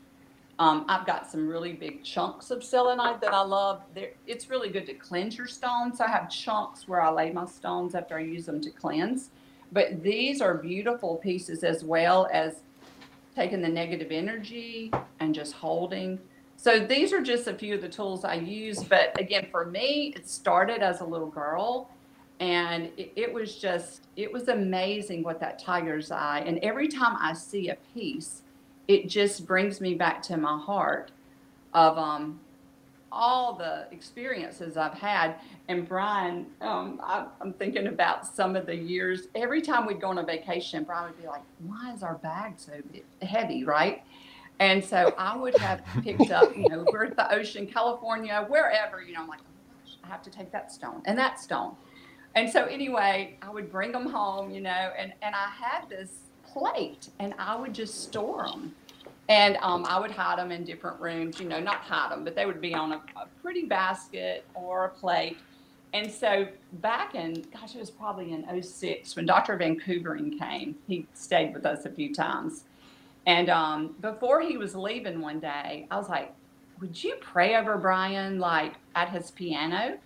Um, I've got some really big chunks of selenite that I love. They're, it's really good to cleanse your stones. I have chunks where I lay my stones after I use them to cleanse. But these are beautiful pieces as well as taking the negative energy and just holding. So these are just a few of the tools I use. But again, for me, it started as a little girl and it, it, was just it was amazing what that tiger's eye and every time i see a piece it just brings me back to my heart of um, all the experiences i've had. And Byron um, I, i'm thinking about some of the years. Every time we'd go on a vacation Byron would be like why is our bag so heavy? Right? And so i would have picked up you know we're at the ocean california wherever you know i'm like oh gosh i have to take that stone and that stone and so anyway, I would bring them home, you know, and, and I had this plate and I would just store them. And um, I would hide them in different rooms, you know, not hide them, but they would be on a, a pretty basket or a plate. And so back in, gosh, it was probably in 06 when Dr. Vancouvering came. He stayed with us a few times. And um, before he was leaving one day, I was like, would you pray over Byron like at his piano?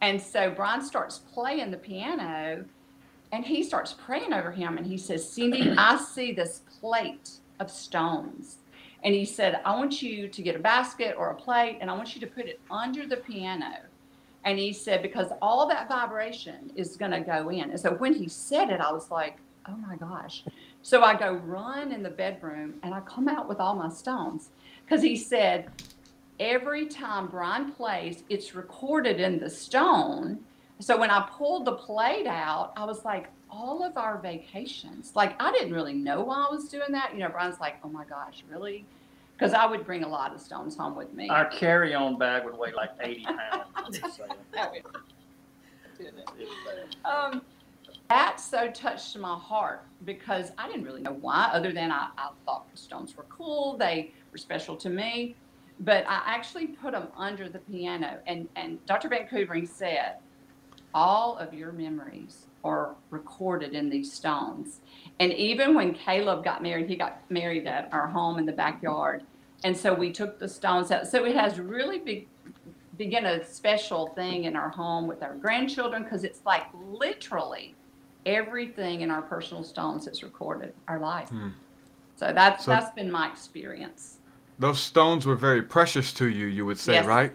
And so Byron starts playing the piano and he starts praying over him and he says, Cindy, I see this plate of stones. And he said, I want you to get a basket or a plate and I want you to put it under the piano. And he said, because all that vibration is going to go in. And so when he said it, I was like, oh my gosh. So I go run in the bedroom and I come out with all my stones because he said, every time Byron plays, it's recorded in the stone. So when I pulled the plate out, I was like, all of our vacations, like I didn't really know why I was doing that. You know, Byron's like, oh my gosh, really? Because I would bring a lot of stones home with me. Our carry-on bag would weigh like 80 pounds. I'm just saying. It was bad. um, that so touched my heart because I didn't really know why, other than I, I thought the stones were cool. They were special to me but I actually put them under the piano. And, and Dr. Vancouvering said, all of your memories are recorded in these stones. And even when Caleb got married, he got married at our home in the backyard. And so we took the stones out. So it has really big, begin a special thing in our home with our grandchildren because it's like literally everything in our personal stones is recorded, our life. Hmm. So that's So- that's been my experience. Those stones were very precious to you, you would say, Yes. right?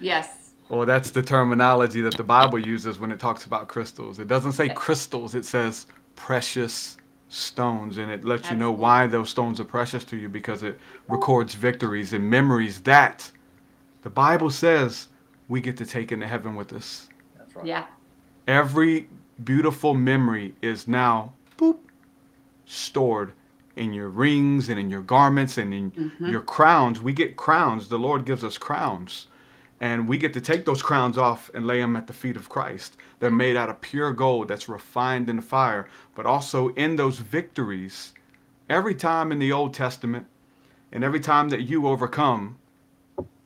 Yes. Well, that's the terminology that the Bible uses when it talks about crystals. It doesn't say crystals, it says precious stones. And it lets you know why those stones are precious to you because it records victories and memories that the Bible says we get to take into heaven with us. That's right. Yeah. Every beautiful memory is now boop stored in your rings and in your garments and in Mhm. your crowns. We get crowns. The Lord gives us crowns. And we get to take those crowns off and lay them at the feet of Christ. They're made out of pure gold that's refined in the fire. But also in those victories, every time in the Old Testament and every time that you overcome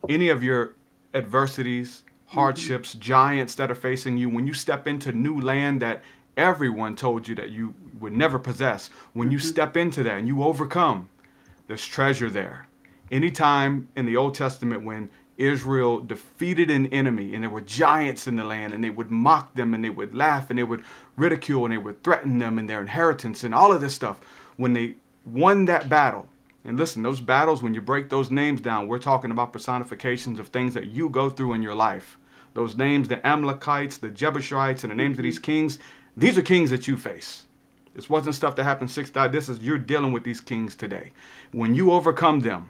any of your adversities, hardships, giants that are facing you, when you step into new land that everyone told you that you would never possess, when you mm-hmm. step into that and you overcome, there's treasure there. Anytime in the Old Testament when Israel defeated an enemy and there were giants in the land and they would mock them and they would laugh and they would ridicule and they would threaten them and their inheritance and all of this stuff, when they won that battle, and listen, those battles, when you break those names down, we're talking about personifications of things that you go through in your life. Those names, the Amalekites, the Jebusites, and the names of these mm-hmm. kings, these are kings that you face. This wasn't stuff that happened six thousand. This is you're dealing with these kings today. When you overcome them,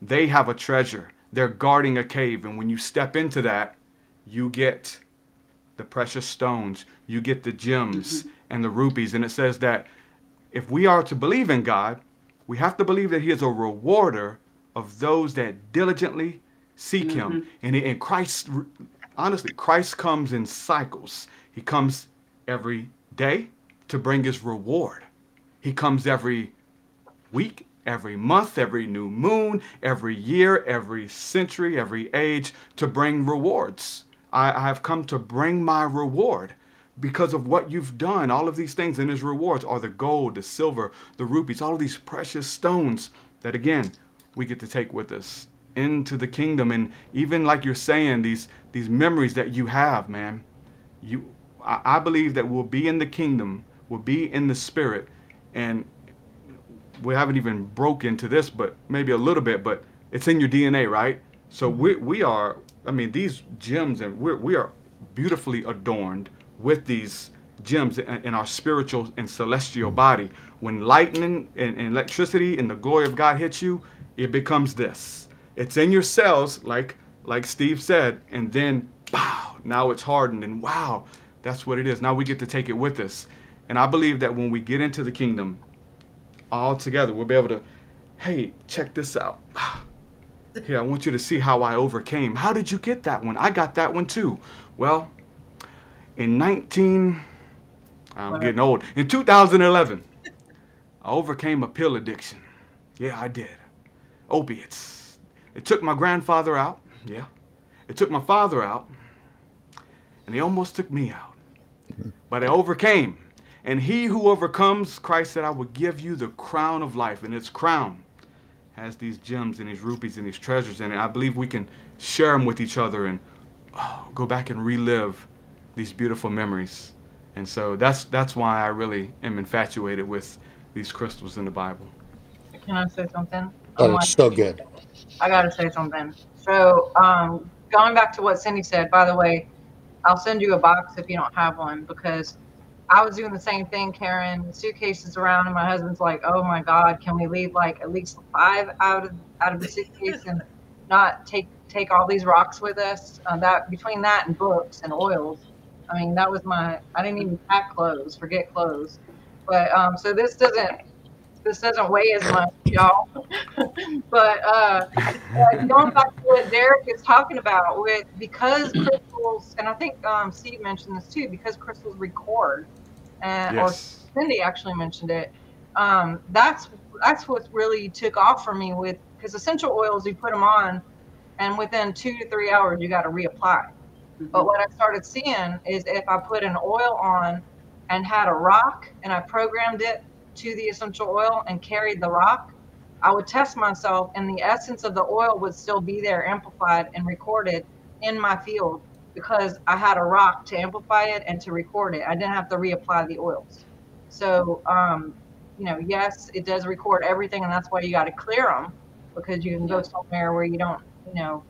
they have a treasure. They're guarding a cave, and when you step into that, you get the precious stones, you get the gems mm-hmm. and the rubies. And it says that if we are to believe in God, we have to believe that He is a rewarder of those that diligently seek Him. Mm-hmm. And, and Christ, honestly, Christ comes in cycles. He comes every day to bring His reward. He comes every week, every month, every new moon, every year, every century, every age to bring rewards. I, have come to bring my reward because of what you've done. All of these things and his rewards are the gold, the silver, the rubies, all of these precious stones that again we get to take with us into the kingdom. And even like you're saying, these these memories that you have, man, you I, I believe that we'll be in the kingdom, we'll be in the spirit, and we haven't even broke into this, but maybe a little bit, but it's in your DNA, right? So mm-hmm. we we are, I mean, these gems and we're we are beautifully adorned with these gems in, in our spiritual and celestial mm-hmm. body. When lightning and, and electricity and the glory of God hits you, it becomes this. It's in your cells, like like Steve said, and then wow, now it's hardened, and wow, that's what it is. Now we get to take it with us. And I believe that when we get into the kingdom, all together, we'll be able to, hey, check this out. Here, I want you to see how I overcame. How did you get that one? I got that one too. Well, in 19, I'm getting old. In 2011, I overcame a pill addiction. Yeah, I did. Opiates. It took my grandfather out. Yeah. It took my father out. And they almost took me out. Mm-hmm. But I overcame. And he who overcomes, Christ said, I will give you the crown of life. And its crown has these gems and these rubies and these treasures in it. I believe we can share them with each other and oh, go back and relive these beautiful memories. And so that's that's why I really am infatuated with these crystals in the Bible. Can I say something? Oh, it's so good. I gotta say something. So, um, going back to what Cindy said, by the way, I'll send you a box if you don't have one because I was doing the same thing, Karen. Suitcases around, and my husband's like, "Oh my God, can we leave like at least five out of out of the suitcase and not take take all these rocks with us?" Uh, that between that and books and oils, I mean, that was my. I didn't even pack clothes. Forget clothes. But um, so this doesn't this doesn't weigh as much, y'all. but uh, going back to what Derek is talking about, with because crystals, and I think um, Steve mentioned this too, because crystals record, and Yes. or Cindy actually mentioned it. Um, that's that's what really took off for me with because essential oils you put them on, and within two to three hours you got to reapply. But what I started seeing is if I put an oil on and had a rock and I programmed it to the essential oil and carried the rock, I would test myself and the essence of the oil would still be there amplified and recorded in my field because I had a rock to amplify it and to record it. I didn't have to reapply the oils. So, um, you know, yes, it does record everything and that's why you got to clear them. because you can go somewhere where you don't, you know,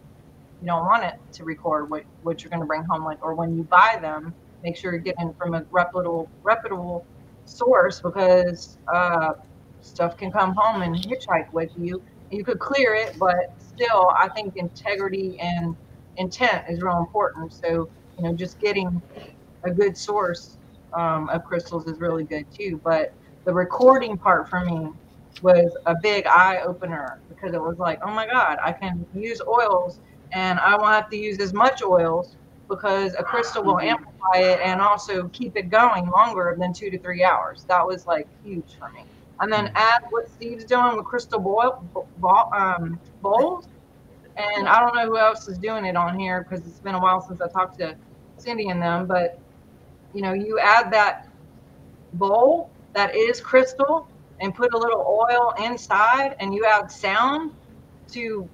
you don't want it to record what, what you're going to bring home. Like, or when you buy them, make sure you're getting from a reputable, reputable source because uh, stuff can come home and hitchhike with you. You could clear it, but still, I think integrity and intent is real important. So, you know, just getting a good source um, of crystals is really good too. But the recording part for me was a big eye opener because it was like, oh my God, I can use oils and I won't have to use as much oils because a crystal will amplify it and also keep it going longer than two to three hours. That was like huge for me. And then add what Steve's doing with crystal boil, bo- um, bowls. And I don't know who else is doing it on here because it's been a while since I talked to Cindy and them, but you know, you add that bowl that is crystal and put a little oil inside and you add sound to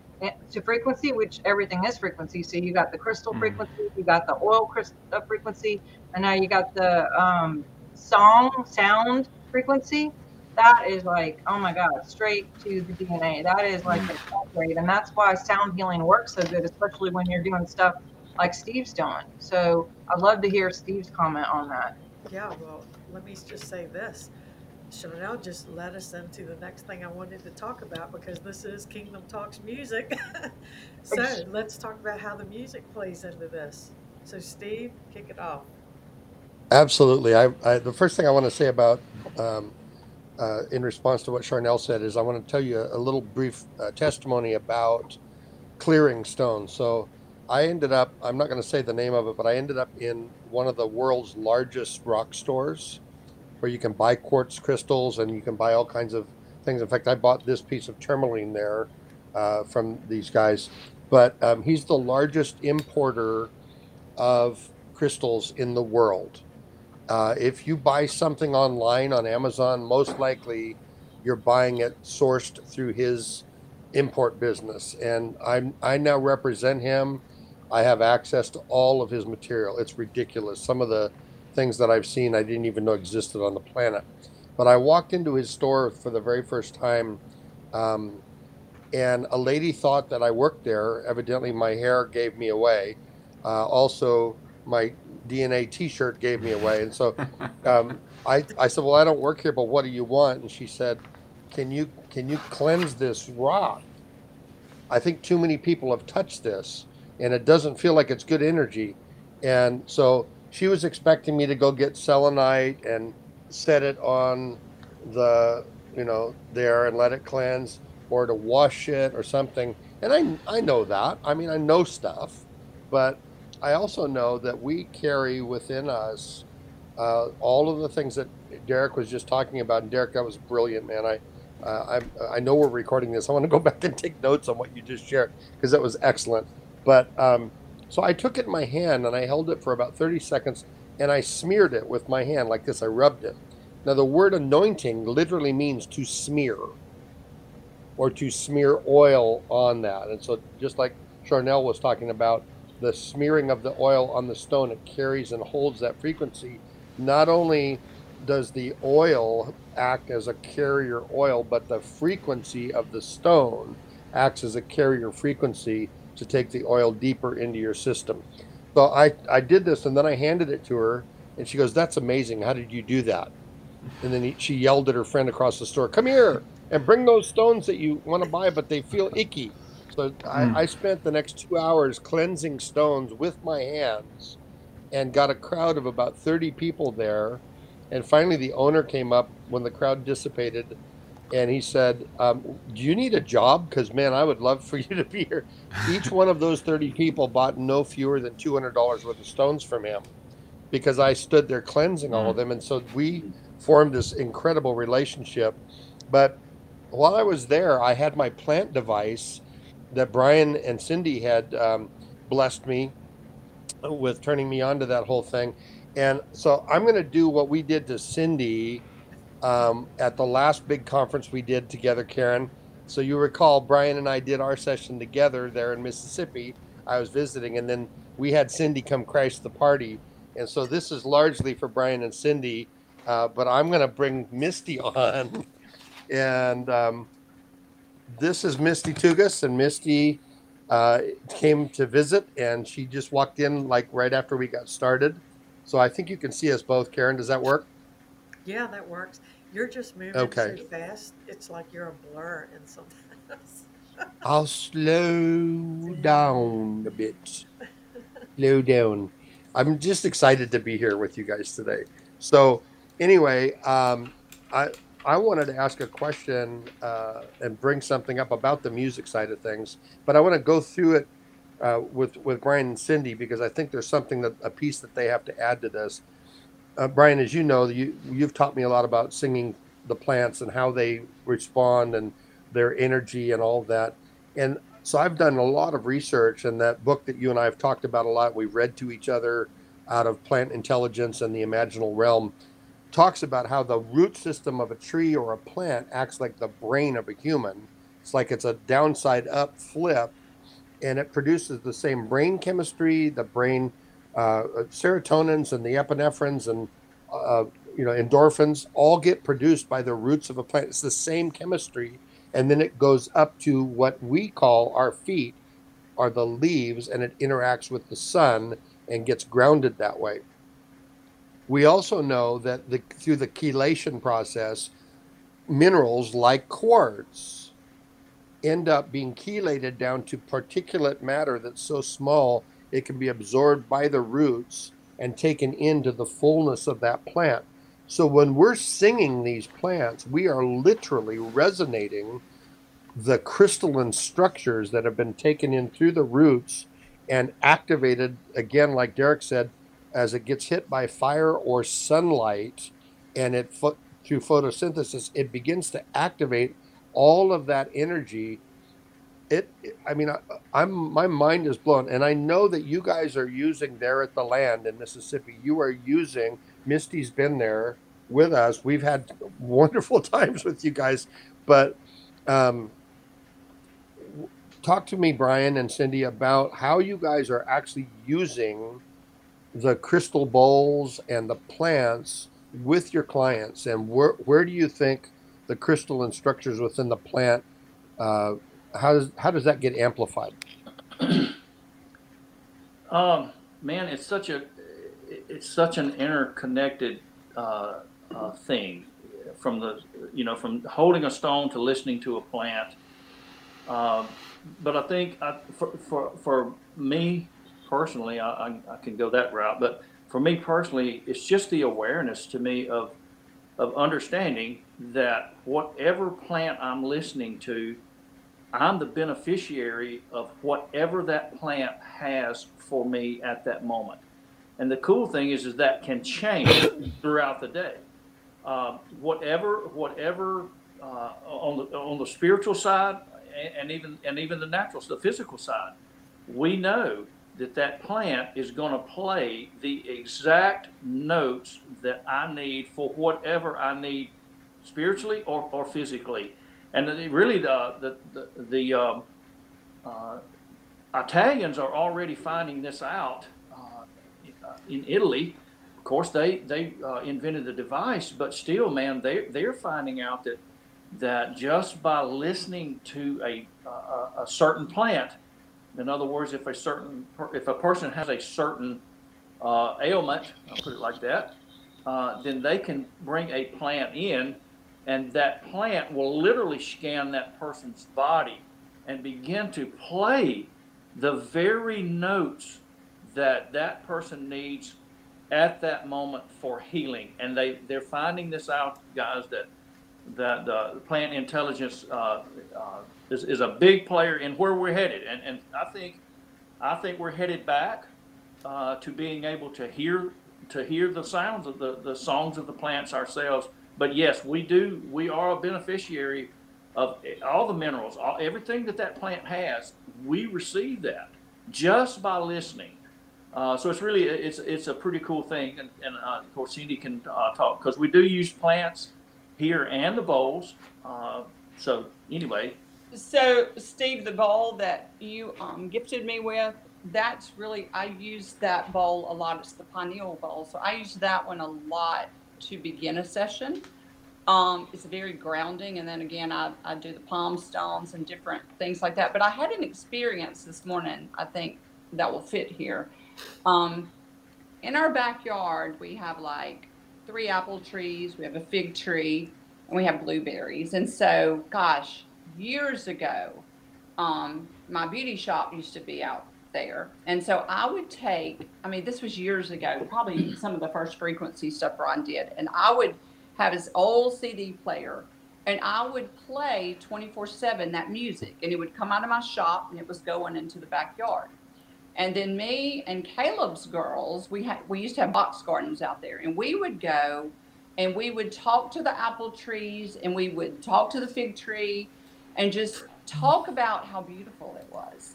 to frequency which everything is frequency so you got the crystal Mhm. frequency you got the oil crystal frequency and now you got the um, song sound frequency that is like oh my god straight to the dna that is like an upgrade and that's why sound healing works so good especially when you're doing stuff like steve's doing so i'd love to hear steve's comment on that Yeah, well, let me just say this. Sharnael just led us into the next thing I wanted to talk about because this is Kingdom Talks music. so let's talk about how the music plays into this. So, Steve, kick it off. Absolutely. I, I the first thing I want to say about um, uh, in response to what Sharnael said is I want to tell you a, a little brief uh, testimony about clearing stones. So I ended up I'm not going to say the name of it, but I ended up in one of the world's largest rock stores where you can buy quartz crystals and you can buy all kinds of things. In fact, I bought this piece of tourmaline there uh, from these guys. But um, he's the largest importer of crystals in the world. Uh, if you buy something online on Amazon, most likely you're buying it sourced through his import business. And I'm, I now represent him. I have access to all of his material. It's ridiculous. Some of the things that I've seen I didn't even know existed on the planet. But I walked into his store for the very first time, um, and a lady thought that I worked there. Evidently, my hair gave me away. Uh, also, my DNA T-shirt gave me away, and so um, I, I said, "Well, I don't work here, but what do you want?" And she said, "Can you can you cleanse this rock? I think too many people have touched this, and it doesn't feel like it's good energy." And so she was expecting me to go get selenite and set it on the you know there and let it cleanse, or to wash it or something. And I I know that. I mean, I know stuff, but I also know that we carry within us uh, all of the things that Derek was just talking about. And Derek, that was brilliant, man. I, uh, I, I know we're recording this. I want to go back and take notes on what you just shared because that was excellent. But um, so I took it in my hand and I held it for about 30 seconds and I smeared it with my hand like this. I rubbed it. Now, the word anointing literally means to smear or to smear oil on that. And so, just like Sharnael was talking about, the smearing of the oil on the stone, it carries and holds that frequency. Not only does the oil act as a carrier oil, but the frequency of the stone acts as a carrier frequency to take the oil deeper into your system. So I, I did this and then I handed it to her and she goes, That's amazing. How did you do that? And then he, she yelled at her friend across the store, Come here and bring those stones that you want to buy, but they feel icky. So Mm. I, I spent the next two hours cleansing stones with my hands and got a crowd of about 30 people there. And finally, the owner came up when the crowd dissipated and he said, um, Do you need a job? Because, man, I would love for you to be here. Each one of those 30 people bought no fewer than $200 worth of stones from him because I stood there cleansing all of them. And so we formed this incredible relationship. But while I was there, I had my plant device that Byron and Cindy had um, blessed me with turning me on to that whole thing. And so I'm going to do what we did to Cindy um, at the last big conference we did together, Karen. So you recall Byron and I did our session together there in Mississippi. I was visiting, and then we had Cindy come crash the party. And so this is largely for Byron and Cindy, uh, but I'm going to bring Misty on and um, this is Misty Tugas, and Misty uh, came to visit, and she just walked in like right after we got started. So I think you can see us both. Karen, does that work? Yeah, that works. You're just moving Okay. so fast. It's like you're a blur in something else. I'll slow down a bit. Slow down. I'm just excited to be here with you guys today. So, anyway, um, I I wanted to ask a question uh, and bring something up about the music side of things, but I want to go through it uh, with with Byron and Cindy because I think there's something that a piece that they have to add to this. Uh, Byron, as you know, you you've taught me a lot about singing the plants and how they respond and their energy and all that. And so I've done a lot of research, and that book that you and I have talked about a lot, we've read to each other out of Plant Intelligence and the Imaginal Realm, talks about how the root system of a tree or a plant acts like the brain of a human. It's like it's a downside up flip, and it produces the same brain chemistry, the brain uh, serotonins and the epinephrines and uh, you know endorphins all get produced by the roots of a plant. It's the same chemistry, and then it goes up to what we call our feet are the leaves, and it interacts with the sun and gets grounded that way. We also know that the, through the chelation process, minerals like quartz end up being chelated down to particulate matter that's so small it can be absorbed by the roots and taken into the fullness of that plant. So when we're singing these plants, we are literally resonating the crystalline structures that have been taken in through the roots and activated again like Derek said as it gets hit by fire or sunlight and it pho- through photosynthesis it begins to activate all of that energy. It i mean I, i'm my mind is blown. And i know that you guys are using there at the land in mississippi. You are using misty's been there with us. We've had wonderful times with you guys. But um talk to me byron and cindy about how you guys are actually using the crystal bowls and the plants with your clients and where where do you think the crystalline structures within the plant uh, how does how does that get amplified Um, man, it's such a it's such an interconnected uh, uh, thing from the you know from holding a stone to listening to a plant. Um, but I think I, for, for for me personally, I, I, I can go that route. But for me personally, it's just the awareness to me of of understanding that whatever plant I'm listening to, I'm the beneficiary of whatever that plant has for me at that moment. And the cool thing is, is that can change throughout the day. Uh, whatever, whatever uh, on the on the spiritual side, and, and even and even the natural, the physical side, we know that that plant is going to play the exact notes that I need for whatever I need spiritually or, or physically. And really, the the the, the um, uh, Italians are already finding this out uh, in Italy. Of course, they they uh, invented the device, but still, man, they they're finding out that that just by listening to a a, a certain plant, in other words, if a certain if a person has a certain uh, ailment, I'll put it like that, uh, then they can bring a plant in, and that plant will literally scan that person's body and begin to play the very notes that that person needs at that moment for healing. And they they're finding this out, guys, that that uh, plant intelligence uh, uh, is, is a big player in where we're headed. And and I think I think we're headed back uh, to being able to hear to hear the sounds of the, the songs of the plants ourselves. But yes, we do. We are a beneficiary of all the minerals, all, everything that that plant has. We receive that just by listening. Uh, so it's really it's it's a pretty cool thing, and, and uh, of course Cindy can uh, talk because we do use plants here and the bowls. Uh, so anyway, So, Steve, the bowl that you um, gifted me with, that's really, I use that bowl a lot. It's the pineal bowl. So, I use that one a lot to begin a session. Um, it's very grounding, and then again, I, I do the palm stones and different things like that. But I had an experience this morning. I think that will fit here. Um, in our backyard, we have like three apple trees, we have a fig tree, and we have blueberries. And so, gosh, years ago, um, my beauty shop used to be out there. And so I would take, I mean, this was years ago, probably some of the first frequency stuff Ron did. And I would have his old CD player and I would play 24 7 that music. And it would come out of my shop and it was going into the backyard. And then me and Caleb's girls, we had we used to have box gardens out there, and we would go and we would talk to the apple trees and we would talk to the fig tree and just talk about how beautiful it was.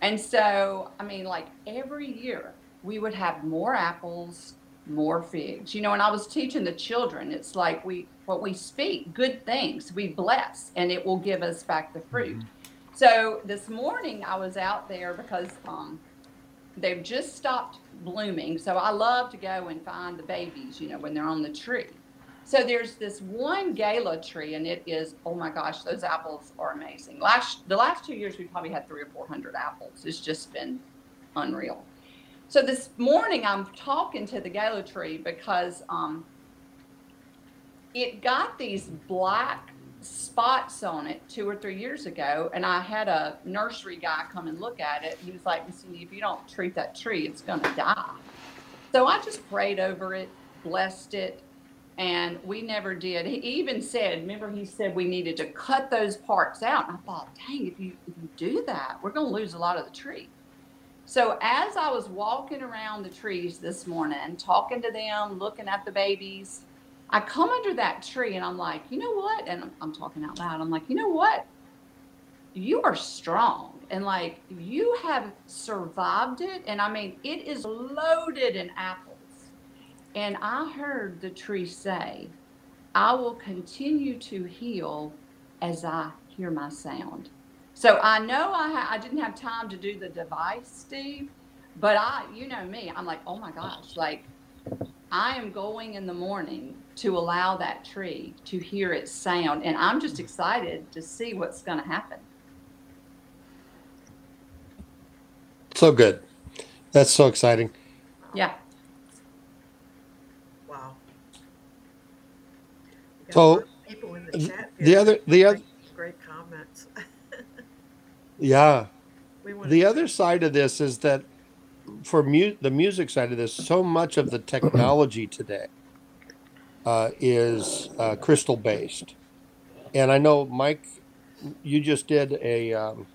And so, I mean, like every year we would have more apples, more figs. You know, and I was teaching the children, it's like we what we speak, good things, we bless, and it will give us back the fruit. So this morning I was out there because um, they've just stopped blooming. So I love to go and find the babies, you know, when they're on the tree. So there's this one gala tree, and it is oh my gosh, those apples are amazing. Last the last two years we probably had three or four hundred apples. It's just been unreal. So this morning I'm talking to the gala tree because um, it got these black spots on it two or three years ago, and I had a nursery guy come and look at it. He was like, "Miss Cindy, if you don't treat that tree, it's going to die." So I just prayed over it, blessed it, and we never did. He even said, remember, he said we needed to cut those parts out. And I thought, dang, if you if you do that, we're going to lose a lot of the tree. So as I was walking around the trees this morning, talking to them, looking at the babies, I come under that tree and I'm like, you know what? And I'm, I'm talking out loud. I'm like, you know what? You are strong and like you have survived it. And I mean, it is loaded in apples. And I heard the tree say, I will continue to heal as I hear my sound. So I know I, ha- I didn't have time to do the device, Steve, but I, you know me, I'm like, oh my gosh, like I am going in the morning to allow that tree to hear its sound. And I'm just excited to see what's going to happen. So good. That's so exciting. Yeah. Wow. We got So, of people in the chat. The other, the other, Great- Great comments. yeah. We want The other side of this is that for mu- the music side of this, so much of the technology today uh, is uh, crystal based. And I know, Mike, you just did a um,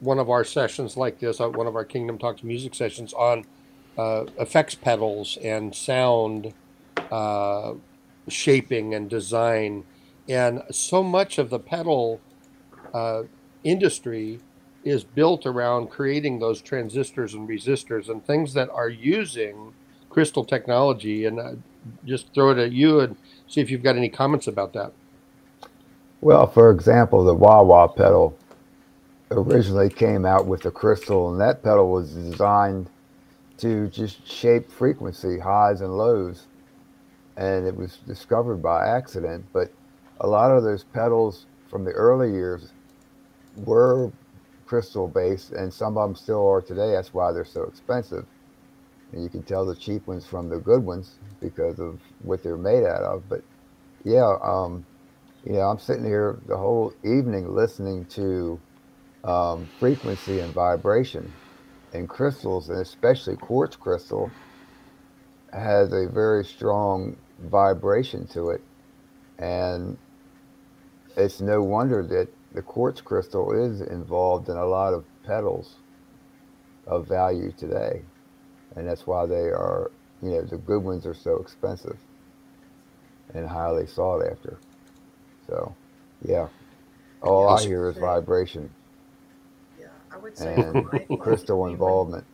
one of our sessions like this, uh, one of our Kingdom Talks music sessions on uh, effects pedals and sound uh, shaping and design. And so much of the pedal uh, industry is built around creating those transistors and resistors and things that are using crystal technology. And uh, just throw it at you and see if you've got any comments about that. Well, for example, the wah wah pedal originally came out with a crystal, and that pedal was designed to just shape frequency highs and lows. And it was discovered by accident. But a lot of those pedals from the early years were crystal based, and some of them still are today. That's why they're so expensive. And you can tell the cheap ones from the good ones because of what they're made out of. But yeah, um, you know, I'm sitting here the whole evening listening to um, frequency and vibration. And crystals, and especially quartz crystal, has a very strong vibration to it. And it's no wonder that the quartz crystal is involved in a lot of pedals of value today. And that's why they are, you know, the good ones are so expensive and highly sought after. So, yeah, all I hear is vibration Yeah, I would say. and crystal involvement.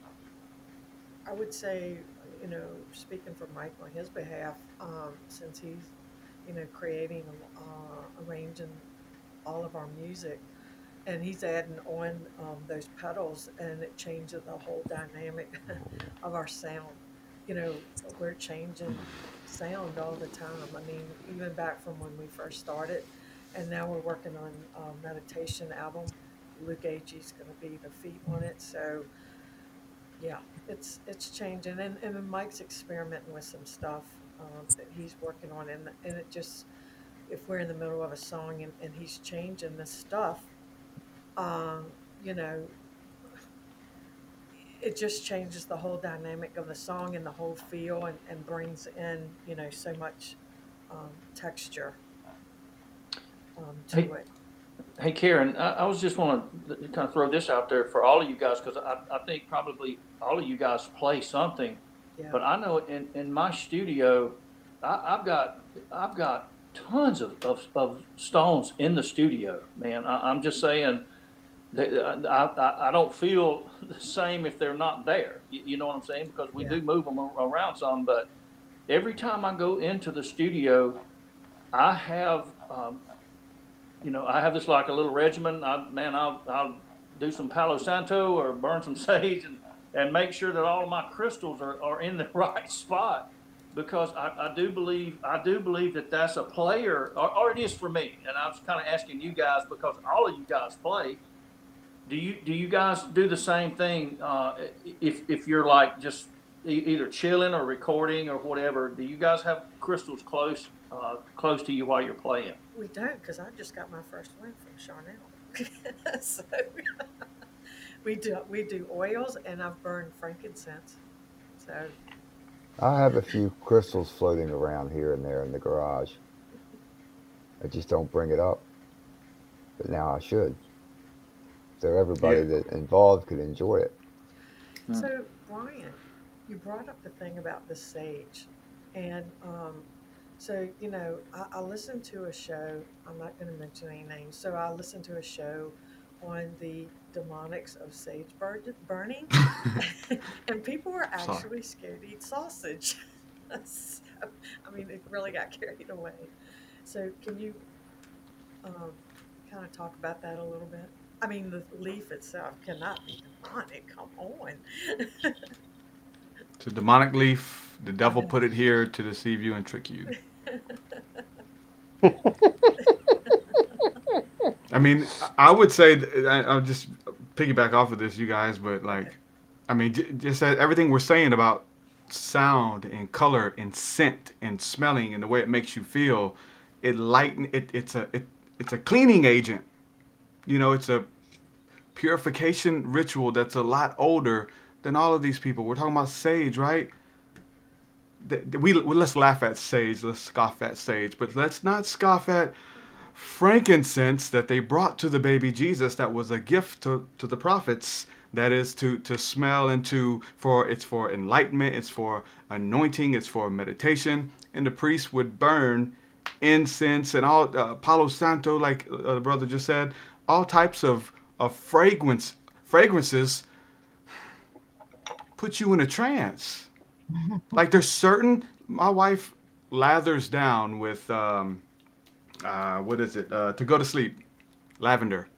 I would say, you know, speaking for Mike on his behalf, um, since he's, you know, creating, uh, arranging all of our music, and he's adding on um, those pedals, and it changes the whole dynamic of our sound. you know, we're changing sound all the time. I mean, even back from when we first started, and now we're working on a meditation album. Luke Agee is going to be the feet on it, so yeah, it's it's changing, and and then Mike's experimenting with some stuff um, that he's working on, and and it just if we're in the middle of a song and, and he's changing this stuff, um, you know, it just changes the whole dynamic of the song and the whole feel and, and brings in, you know, so much um, texture um, to Hey, it. Hey Karen, I, I was just want to kind of throw this out there for all of you guys because I, I think probably all of you guys play something, Yeah. but I know in, in my studio, I, I've got I've got tons of, of, of stones in the studio, man. I, I'm just saying that I, I, I don't feel the same if they're not there. You, you know what I'm saying? Because we Yeah. do move them around some, but every time I go into the studio, I have, um, you know, I have this like a little regimen. I, man, I'll, I'll do some Palo Santo or burn some sage and, and make sure that all of my crystals are, are in the right spot because I, I do believe I do believe that that's a player, or, or it is for me. And I was kind of asking you guys because all of you guys play. Do you do you guys do the same thing? Uh, if if you're like just e- either chilling or recording or whatever, do you guys have crystals close uh, close to you while you're playing? We don't, because I just got my first one from Sharnael. so we do we do oils, and I've burned frankincense. So I have a few crystals floating around here and there in the garage. I just don't bring it up. But now I should. So everybody Yeah. that involved could enjoy it. So, Byron, you brought up the thing about the sage. And um, so, you know, I, I listened to a show, I'm not going to mention any names. So, I listened to a show on the demonics of sage bur- burning. and people were actually scared to eat sausage. so, I mean, it really got carried away. So, can you um, kind of talk about that a little bit? I mean, the leaf itself cannot be demonic. Come on. It's a demonic leaf. The devil put it here to deceive you and trick you. I mean, I would say I, I'll just piggyback off of this, you guys. But like, I mean, just everything we're saying about sound and color and scent and smelling and the way it makes you feel, it lighten it. It's a it, it's a cleaning agent. You know, it's a purification ritual that's a lot older than all of these people. We're talking about sage, right? We let's laugh at sage, let's scoff at sage, but let's not scoff at frankincense that they brought to the baby Jesus that was a gift to, to the prophets. That is to to smell and to for it's for enlightenment it's for anointing it's for meditation. And the priest would burn incense and all uh, palo santo like uh, the brother just said all types of of fragrance fragrances put you in a trance like there's certain my wife lathers down with um uh what is it uh to go to sleep lavender.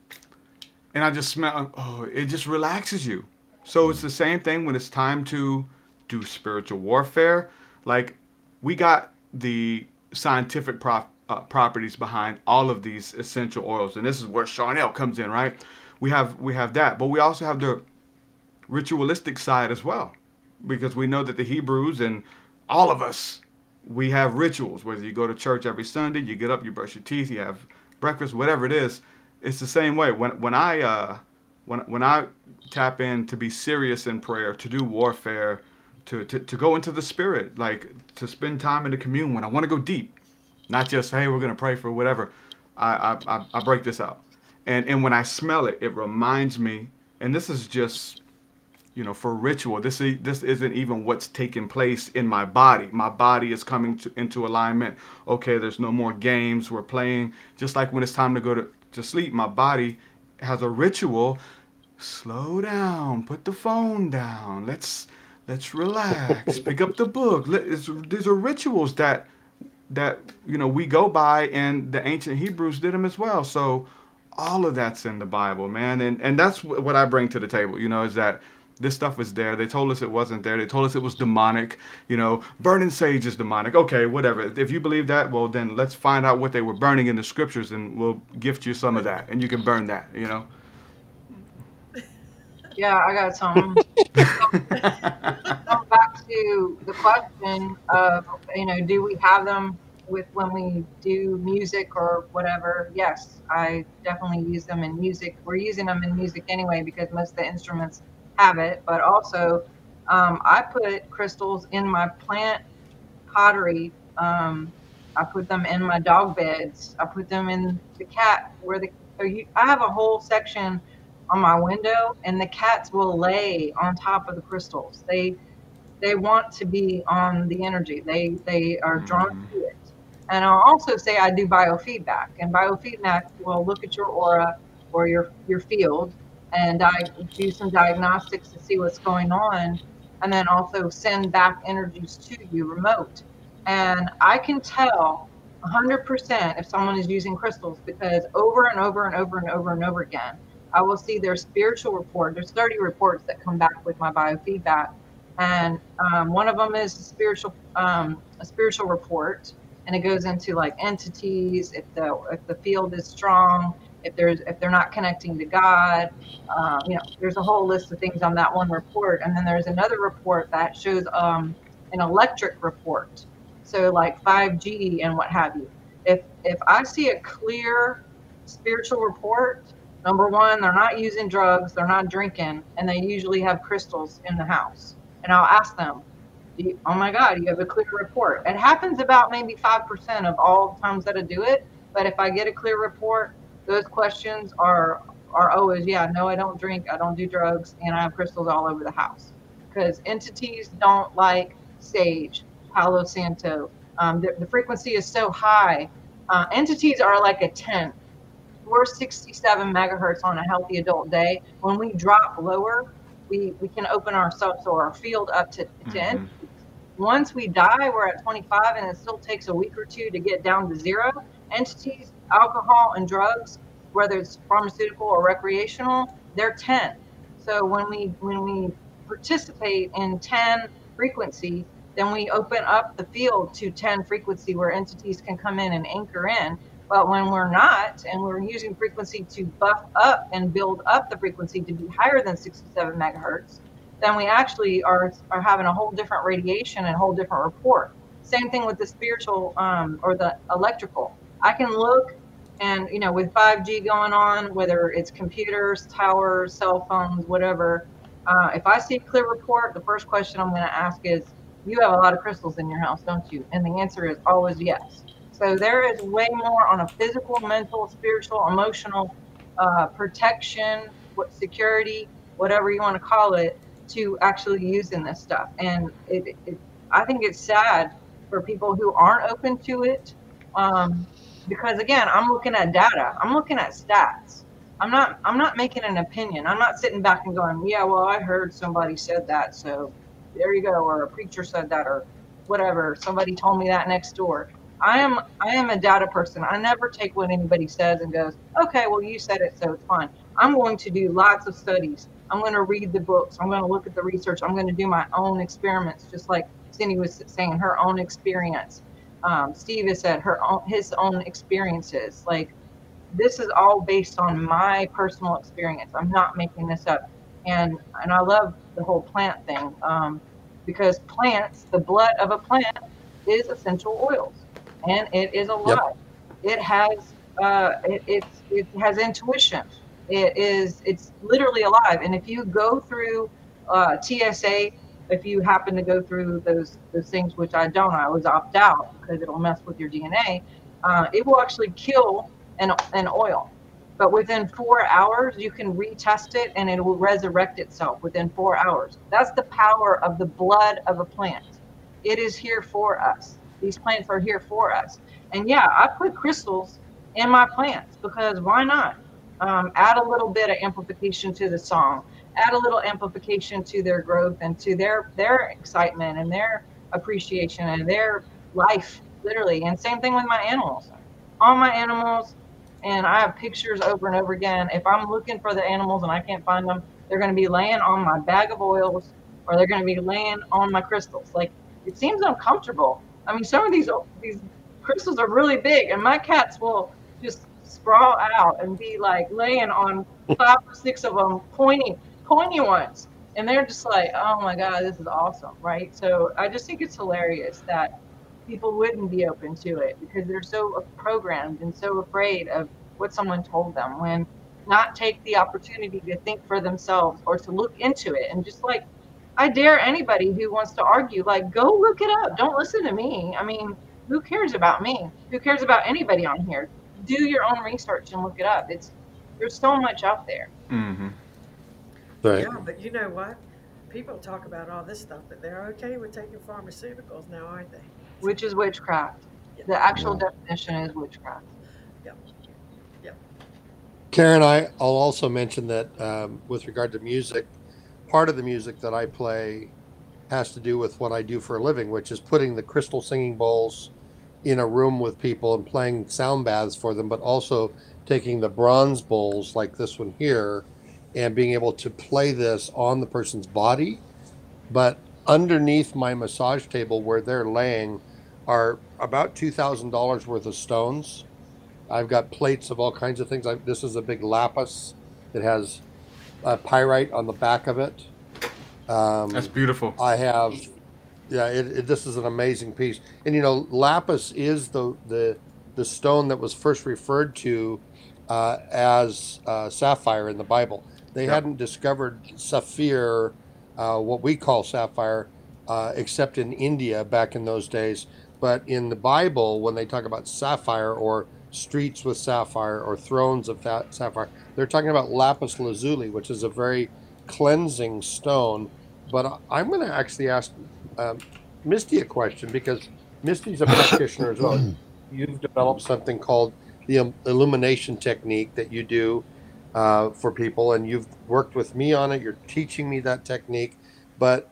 And i just smell oh it just relaxes you. So it's the same thing when it's time to do spiritual warfare. Like we got the scientific prof, uh, properties behind all of these essential oils and this is where sharnael comes in right? We have we have that but we also have the ritualistic side as well because we know that the hebrews and all of us we have rituals whether you go to church every sunday you get up you brush your teeth you have breakfast whatever it is it's the same way. When when i uh when when i tap in to be serious in prayer to do warfare to to, to go into the spirit like to spend time in the commune when i want to go deep not just hey we're to pray for whatever I, I i i break this out. And and when i smell it it reminds me and this is just you know for ritual. This is this isn't even what's taking place in my body. My body is coming to, into alignment. Okay there's no more games. We're playing. Just like when it's time to go to, to sleep my body has a ritual. Slow down. Put the phone down. Let's let's relax. Pick up the book. Let, these are rituals that that you know we go by and the ancient hebrews did them as well. So all of that's in the bible man. And and that's what i bring to the table you know is that this stuff is there. They told us it wasn't there. They told us it was demonic. You know, burning sage is demonic. Okay, whatever. If you believe that, well, then let's find out what they were burning in the scriptures, and we'll gift you some of that, and you can burn that. You know. Yeah, I got some. Going back to the question of, you know, do we have them with when we do music or whatever? Yes, I definitely use them in music. We're using them in music anyway because most of the instruments have it. But also, um, I put crystals in my plant pottery. Um, I put them in my dog beds. I put them in the cat where the. You, I have a whole section on my window and the cats will lay on top of the crystals they they want to be on the energy they they are drawn to it and i'll also say i do biofeedback and biofeedback will look at your aura or your your field and i do some diagnostics to see what's going on and then also send back energies to you remote and i can tell 100% if someone is using crystals because over and over and over and over and over again I will see their spiritual report. There's 30 reports that come back with my biofeedback, and um, one of them is a spiritual um, a spiritual report, and it goes into like entities, if the if the field is strong, if there's if they're not connecting to God, um, you know, there's a whole list of things on that one report, and then there's another report that shows um, an electric report, so like 5G and what have you. If if I see a clear spiritual report Number one, they're not using drugs, they're not drinking, and they usually have crystals in the house. And I'll ask them, you, oh my God, you have a clear report. It happens about maybe 5% of all times that I do it. But if I get a clear report, those questions are are always, yeah, no, I don't drink, I don't do drugs, and I have crystals all over the house. Because entities don't like sage, Palo Santo. Um, the, the frequency is so high. Uh, entities are like a 10 we're 67 megahertz on a healthy adult day. When we drop lower, we, we can open ourselves or our field up to, to Mhm. entities. Once we die, we're at 25, and it still takes a week or two to get down to zero. Entities, alcohol, and drugs, whether it's pharmaceutical or recreational, they're 10. So when we when we participate in 10 frequency, then we open up the field to 10 frequency where entities can come in and anchor in. But when we're not, and we're using frequency to buff up and build up the frequency to be higher than 67 megahertz, then we actually are, are having a whole different radiation and a whole different report. Same thing with the spiritual um, or the electrical. I can look and, you know, with 5G going on, whether it's computers, towers, cell phones, whatever, uh, if I see clear report, the first question I'm going to ask is, you have a lot of crystals in your house, don't you? And the answer is always yes. So there is way more on a physical, mental, spiritual, emotional uh, protection, what security, whatever you want to call it, to actually using this stuff. And it, it I think it's sad for people who aren't open to it, um, because again, I'm looking at data. I'm looking at stats. I'm not. I'm not making an opinion. I'm not sitting back and going, "Yeah, well, I heard somebody said that, so there you go," or a preacher said that, or whatever. Somebody told me that next door. I am I am a data person. I never take what anybody says and goes, okay, well you said it, so it's fine. I'm going to do lots of studies. I'm going to read the books. I'm going to look at the research. I'm going to do my own experiments, just like Cindy was saying, her own experience. Um, Steve has said her own, his own experiences. Like this is all based on my personal experience. I'm not making this up. And and I love the whole plant thing um, because plants, the blood of a plant, is essential oils and it is alive. It has uh, it, it it has intuition. It is it's literally alive. And if you go through uh, TSA, if you happen to go through those those things, which I don't, I always opt out because it'll mess with your DNA. Uh, it will actually kill an an oil. But within four hours, you can retest it and it will resurrect itself within four hours. That's the power of the blood of a plant. It is here for us these plants are here for us. And yeah, I put crystals in my plants because why not? Um, add a little bit of amplification to the song, add a little amplification to their growth and to their their excitement and their appreciation and their life, literally. And same thing with my animals. All my animals, and I have pictures over and over again. If I'm looking for the animals and I can't find them, they're going to be laying on my bag of oils or they're going to be laying on my crystals. Like it seems uncomfortable. I mean, some of these these crystals are really big, and my cats will just sprawl out and be like laying on five or six of them, pointy, pointy ones, and they're just like, "Oh my god, this is awesome!" Right? So I just think it's hilarious that people wouldn't be open to it because they're so programmed and so afraid of what someone told them when not take the opportunity to think for themselves or to look into it and just like I dare anybody who wants to argue, like, go look it up. Don't listen to me. I mean, who cares about me? Who cares about anybody on here? Do your own research and look it up. It's there's so much out there. Mm-hmm. Right. Yeah, but you know what? People talk about all this stuff, but they're okay with taking pharmaceuticals now, aren't they? which is witchcraft. The actual definition is witchcraft. Yeah. Yeah. Karen, I, I'll also mention that um, with regard to music, part of the music that I play has to do with what I do for a living, which is putting the crystal singing bowls in a room with people and playing sound baths for them, but also taking the bronze bowls like this one here and being able to play this on the person's body. But underneath my massage table where they're laying are about $2,000 worth of stones. I've got plates of all kinds of things. I, this is a big lapis. It has uh, pyrite on the back of it. Um, That's beautiful. I have, yeah. It, it, this is an amazing piece, and you know, lapis is the the the stone that was first referred to uh, as uh, sapphire in the Bible. They Yep. hadn't discovered sapphire, uh, what we call sapphire, uh, except in India back in those days. But in the Bible, when they talk about sapphire or streets with sapphire or thrones of that sapphire, they're talking about lapis lazuli, which is a very cleansing stone. But I'm going to actually ask um, Misty a question because Misty's a practitioner as well. You've developed something called the um, illumination technique that you do uh, for people, and you've worked with me on it. You're teaching me that technique, but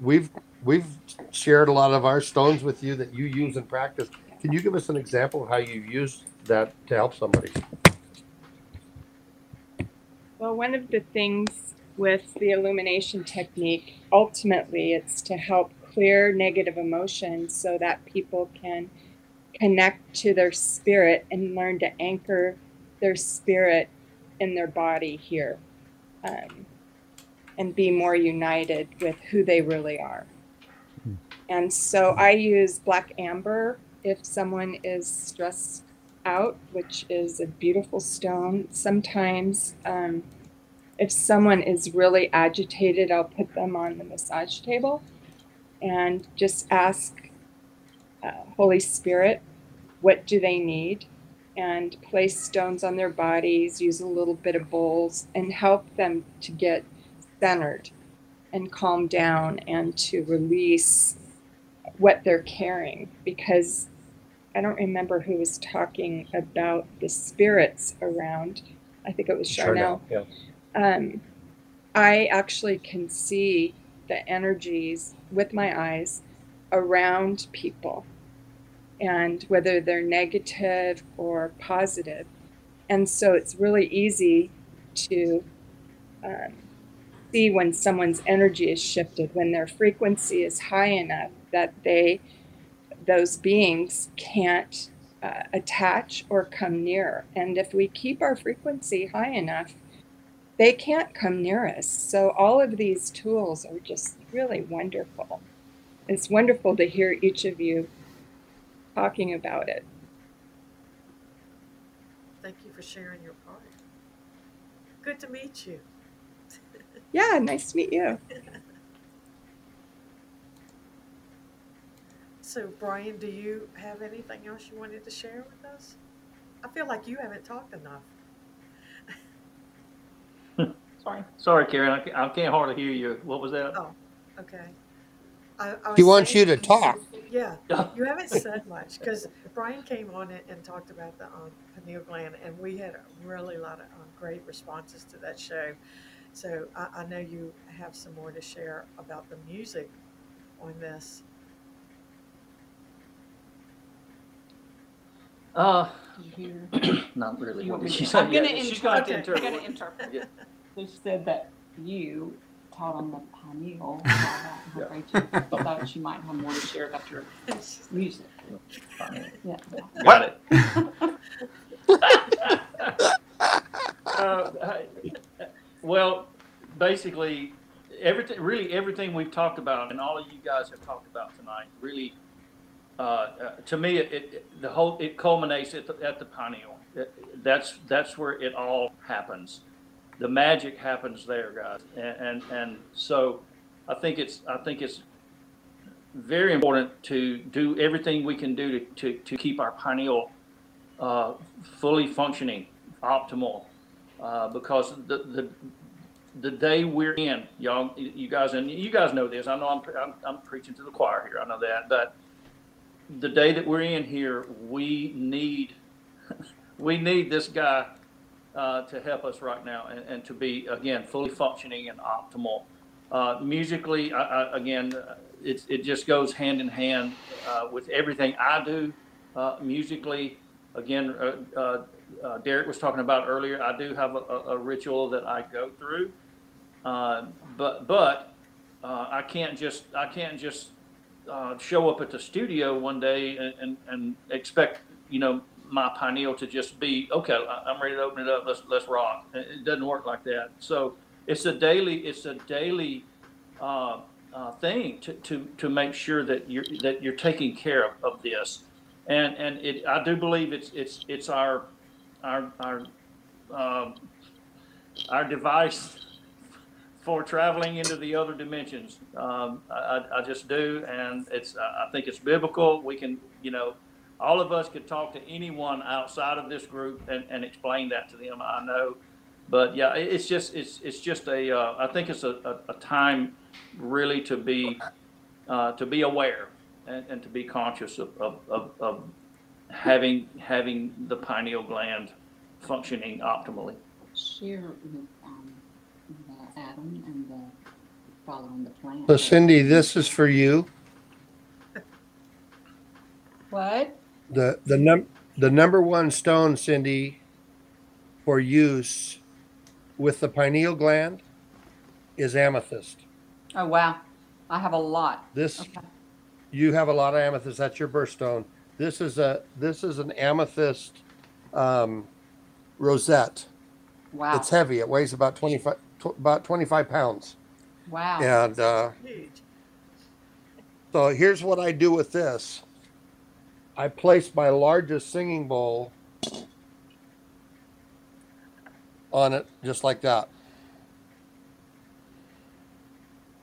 we've we've shared a lot of our stones with you that you use in practice. Can you give us an example of how you use that to help somebody? Well, one of the things with the illumination technique, ultimately, it's to help clear negative emotions so that people can connect to their spirit and learn to anchor their spirit in their body here um, and be more united with who they really are. And so I use black amber if someone is stressed out, which is a beautiful stone. Sometimes, um, if someone is really agitated, I'll put them on the massage table and just ask uh, Holy Spirit, what do they need? And place stones on their bodies, use a little bit of bowls, and help them to get centered and calm down and to release what they're carrying because I don't remember who was talking about the spirits around. I think it was Sharnael. Yeah. Um, I actually can see the energies with my eyes around people and whether they're negative or positive. And so it's really easy to um, see when someone's energy is shifted, when their frequency is high enough that they those beings can't uh, attach or come near. And if we keep our frequency high enough, they can't come near us. So all of these tools are just really wonderful. It's wonderful to hear each of you talking about it. Thank you for sharing your part. Good to meet you. Yeah, nice to meet you. So, Byron, do you have anything else you wanted to share with us? I feel like you haven't talked enough. Sorry, sorry, Karen, I can't, I can't hardly hear you. What was that? Oh, okay. I, I He was wants you to talk. Yeah, you haven't said much because Byron came on it and talked about the um, pineal gland, and we had a really lot of um, great responses to that show. So I, I know you have some more to share about the music on this. Uh, You not really. You want me to- She's I'm gonna yeah, she's gonna have to interpret. interpret. I'm gonna interpret. Yeah. They said that you taught on the pineal. How great you thought she might have more to share about your music. Yeah. Got it. Uh, I- Well, basically, everything, really everything we've talked about and all of you guys have talked about tonight, really, uh, uh, to me, it, it, the whole, it culminates at the, at the pineal. It- That's, that's where it all happens. The magic happens there, guys. And, and, and so I think it's, I think it's very important to do everything we can do to, to, to keep our pineal uh, fully functioning, optimal, uh, because the, the the day we're in, y'all, you guys, and you guys know this. I know I'm, I'm I'm preaching to the choir here. I know that, but the day that we're in here, we need we need this guy uh, to help us right now and, and to be again fully functioning and optimal. Uh, musically, I, I, again, it, it just goes hand in hand uh, with everything I do. Uh, musically, again, uh, uh, uh, Derek was talking about earlier. I do have a, a, ritual that I go through, uh, but but uh, I can't just I can't just uh, show up at the studio one day and, and, and expect you know my pineal to just be okay. I'm ready to open it up. Let's let's rock. It doesn't work like that. So it's a daily it's a daily uh, uh, thing to, to, to make sure that you're that you're taking care of, of this, and and it I do believe it's it's it's our our our um, our device for traveling into the other dimensions. Um, I, I- just do, and it's I think it's biblical. We can you know all of us could talk to anyone outside of this group and, and explain that to them. I know, but yeah, it's just it's it's just a uh, I think it's a, a, a time really to be uh, to be aware and, and to be conscious of, of, of, of having having the pineal gland functioning optimally. Share with, um, the Adam and the following the plan. So Cindy, this is for you. What? The the num the number one stone, Cindy, for use with the pineal gland is amethyst. Oh, wow. I have a lot. This Okay. you have a lot of amethyst. That's your birthstone. This is a this is an amethyst um, rosette. Wow. It's heavy. It weighs about 25 tw- about 25 pounds. Wow. And uh, Huge. so here's what I do with this. I place my largest singing bowl on it just like that.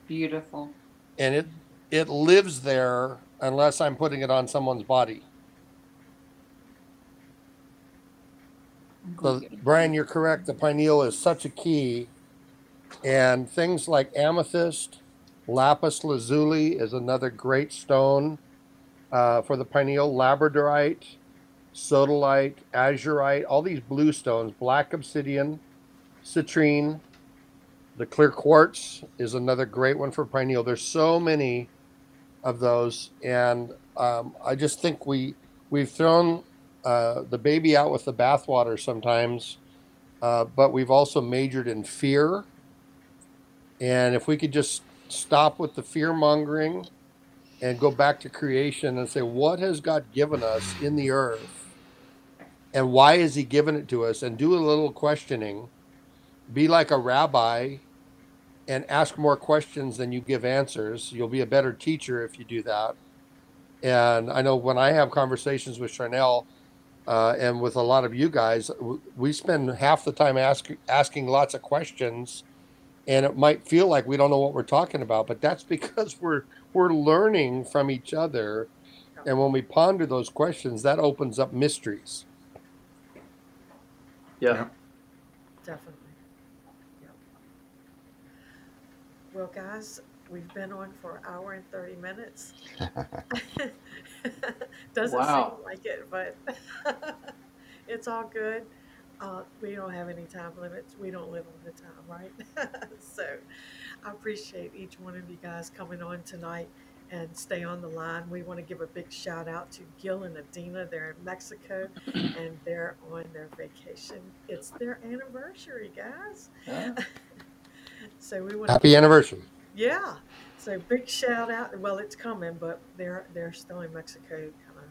Beautiful. And it it lives there unless I'm putting it on someone's body. So, going to get- Byron, you're correct. The pineal is such a key. And things like amethyst, lapis lazuli is another great stone uh, for the pineal, labradorite, sodalite, azurite, all these blue stones, black obsidian, citrine, the clear quartz is another great one for pineal. There's so many of those, and um, I just think we we've thrown uh, the baby out with the bathwater sometimes, uh, but we've also majored in fear. And if we could just stop with the fear mongering and go back to creation and say, what has God given us in the earth? And why has He given it to us? And do a little questioning. Be like a rabbi and ask more questions than you give answers. You'll be a better teacher if you do that. And I know when I have conversations with Sharnael, uh, and with a lot of you guys, we spend half the time ask, asking lots of questions, and it might feel like we don't know what we're talking about, but that's because we're we're learning from each other, and when we ponder those questions, that opens up mysteries. Yeah. Definitely. Yep. Well, guys, we've been on for an hour and 30 minutes. Doesn't Wow. seem like it, but it's all good. Uh, we don't have any time limits. We don't live on the time, right? so I appreciate each one of you guys coming on tonight and stay on the line. We want to give a big shout out to Gil and Adina. They're in Mexico and they're on their vacation. It's their anniversary, guys. Yeah. So we want Happy anniversary. yeah. So big shout out. Well, it's coming, but they're they're still in Mexico. Kind of.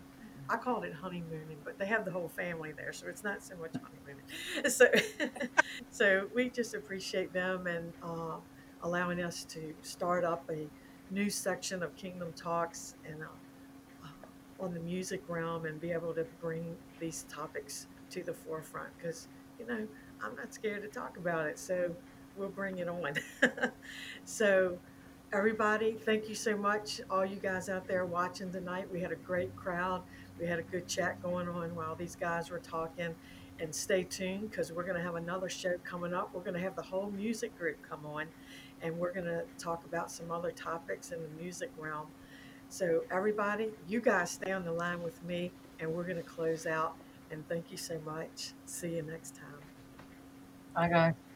I called it honeymooning, but they have the whole family there, so it's not so much honeymooning. So, so we just appreciate them and uh, allowing us to start up a new section of Kingdom Talks and uh, uh, on the music realm and be able to bring these topics to the forefront because you know I'm not scared to talk about it. So we'll bring it on. so everybody, thank you so much. All you guys out there watching tonight. We had a great crowd. We had a good chat going on while these guys were talking. And stay tuned because we're going to have another show coming up. We're going to have the whole music group come on and we're going to talk about some other topics in the music realm. So, everybody, you guys stay on the line with me and we're going to close out. And thank you so much. See you next time. Bye, guys.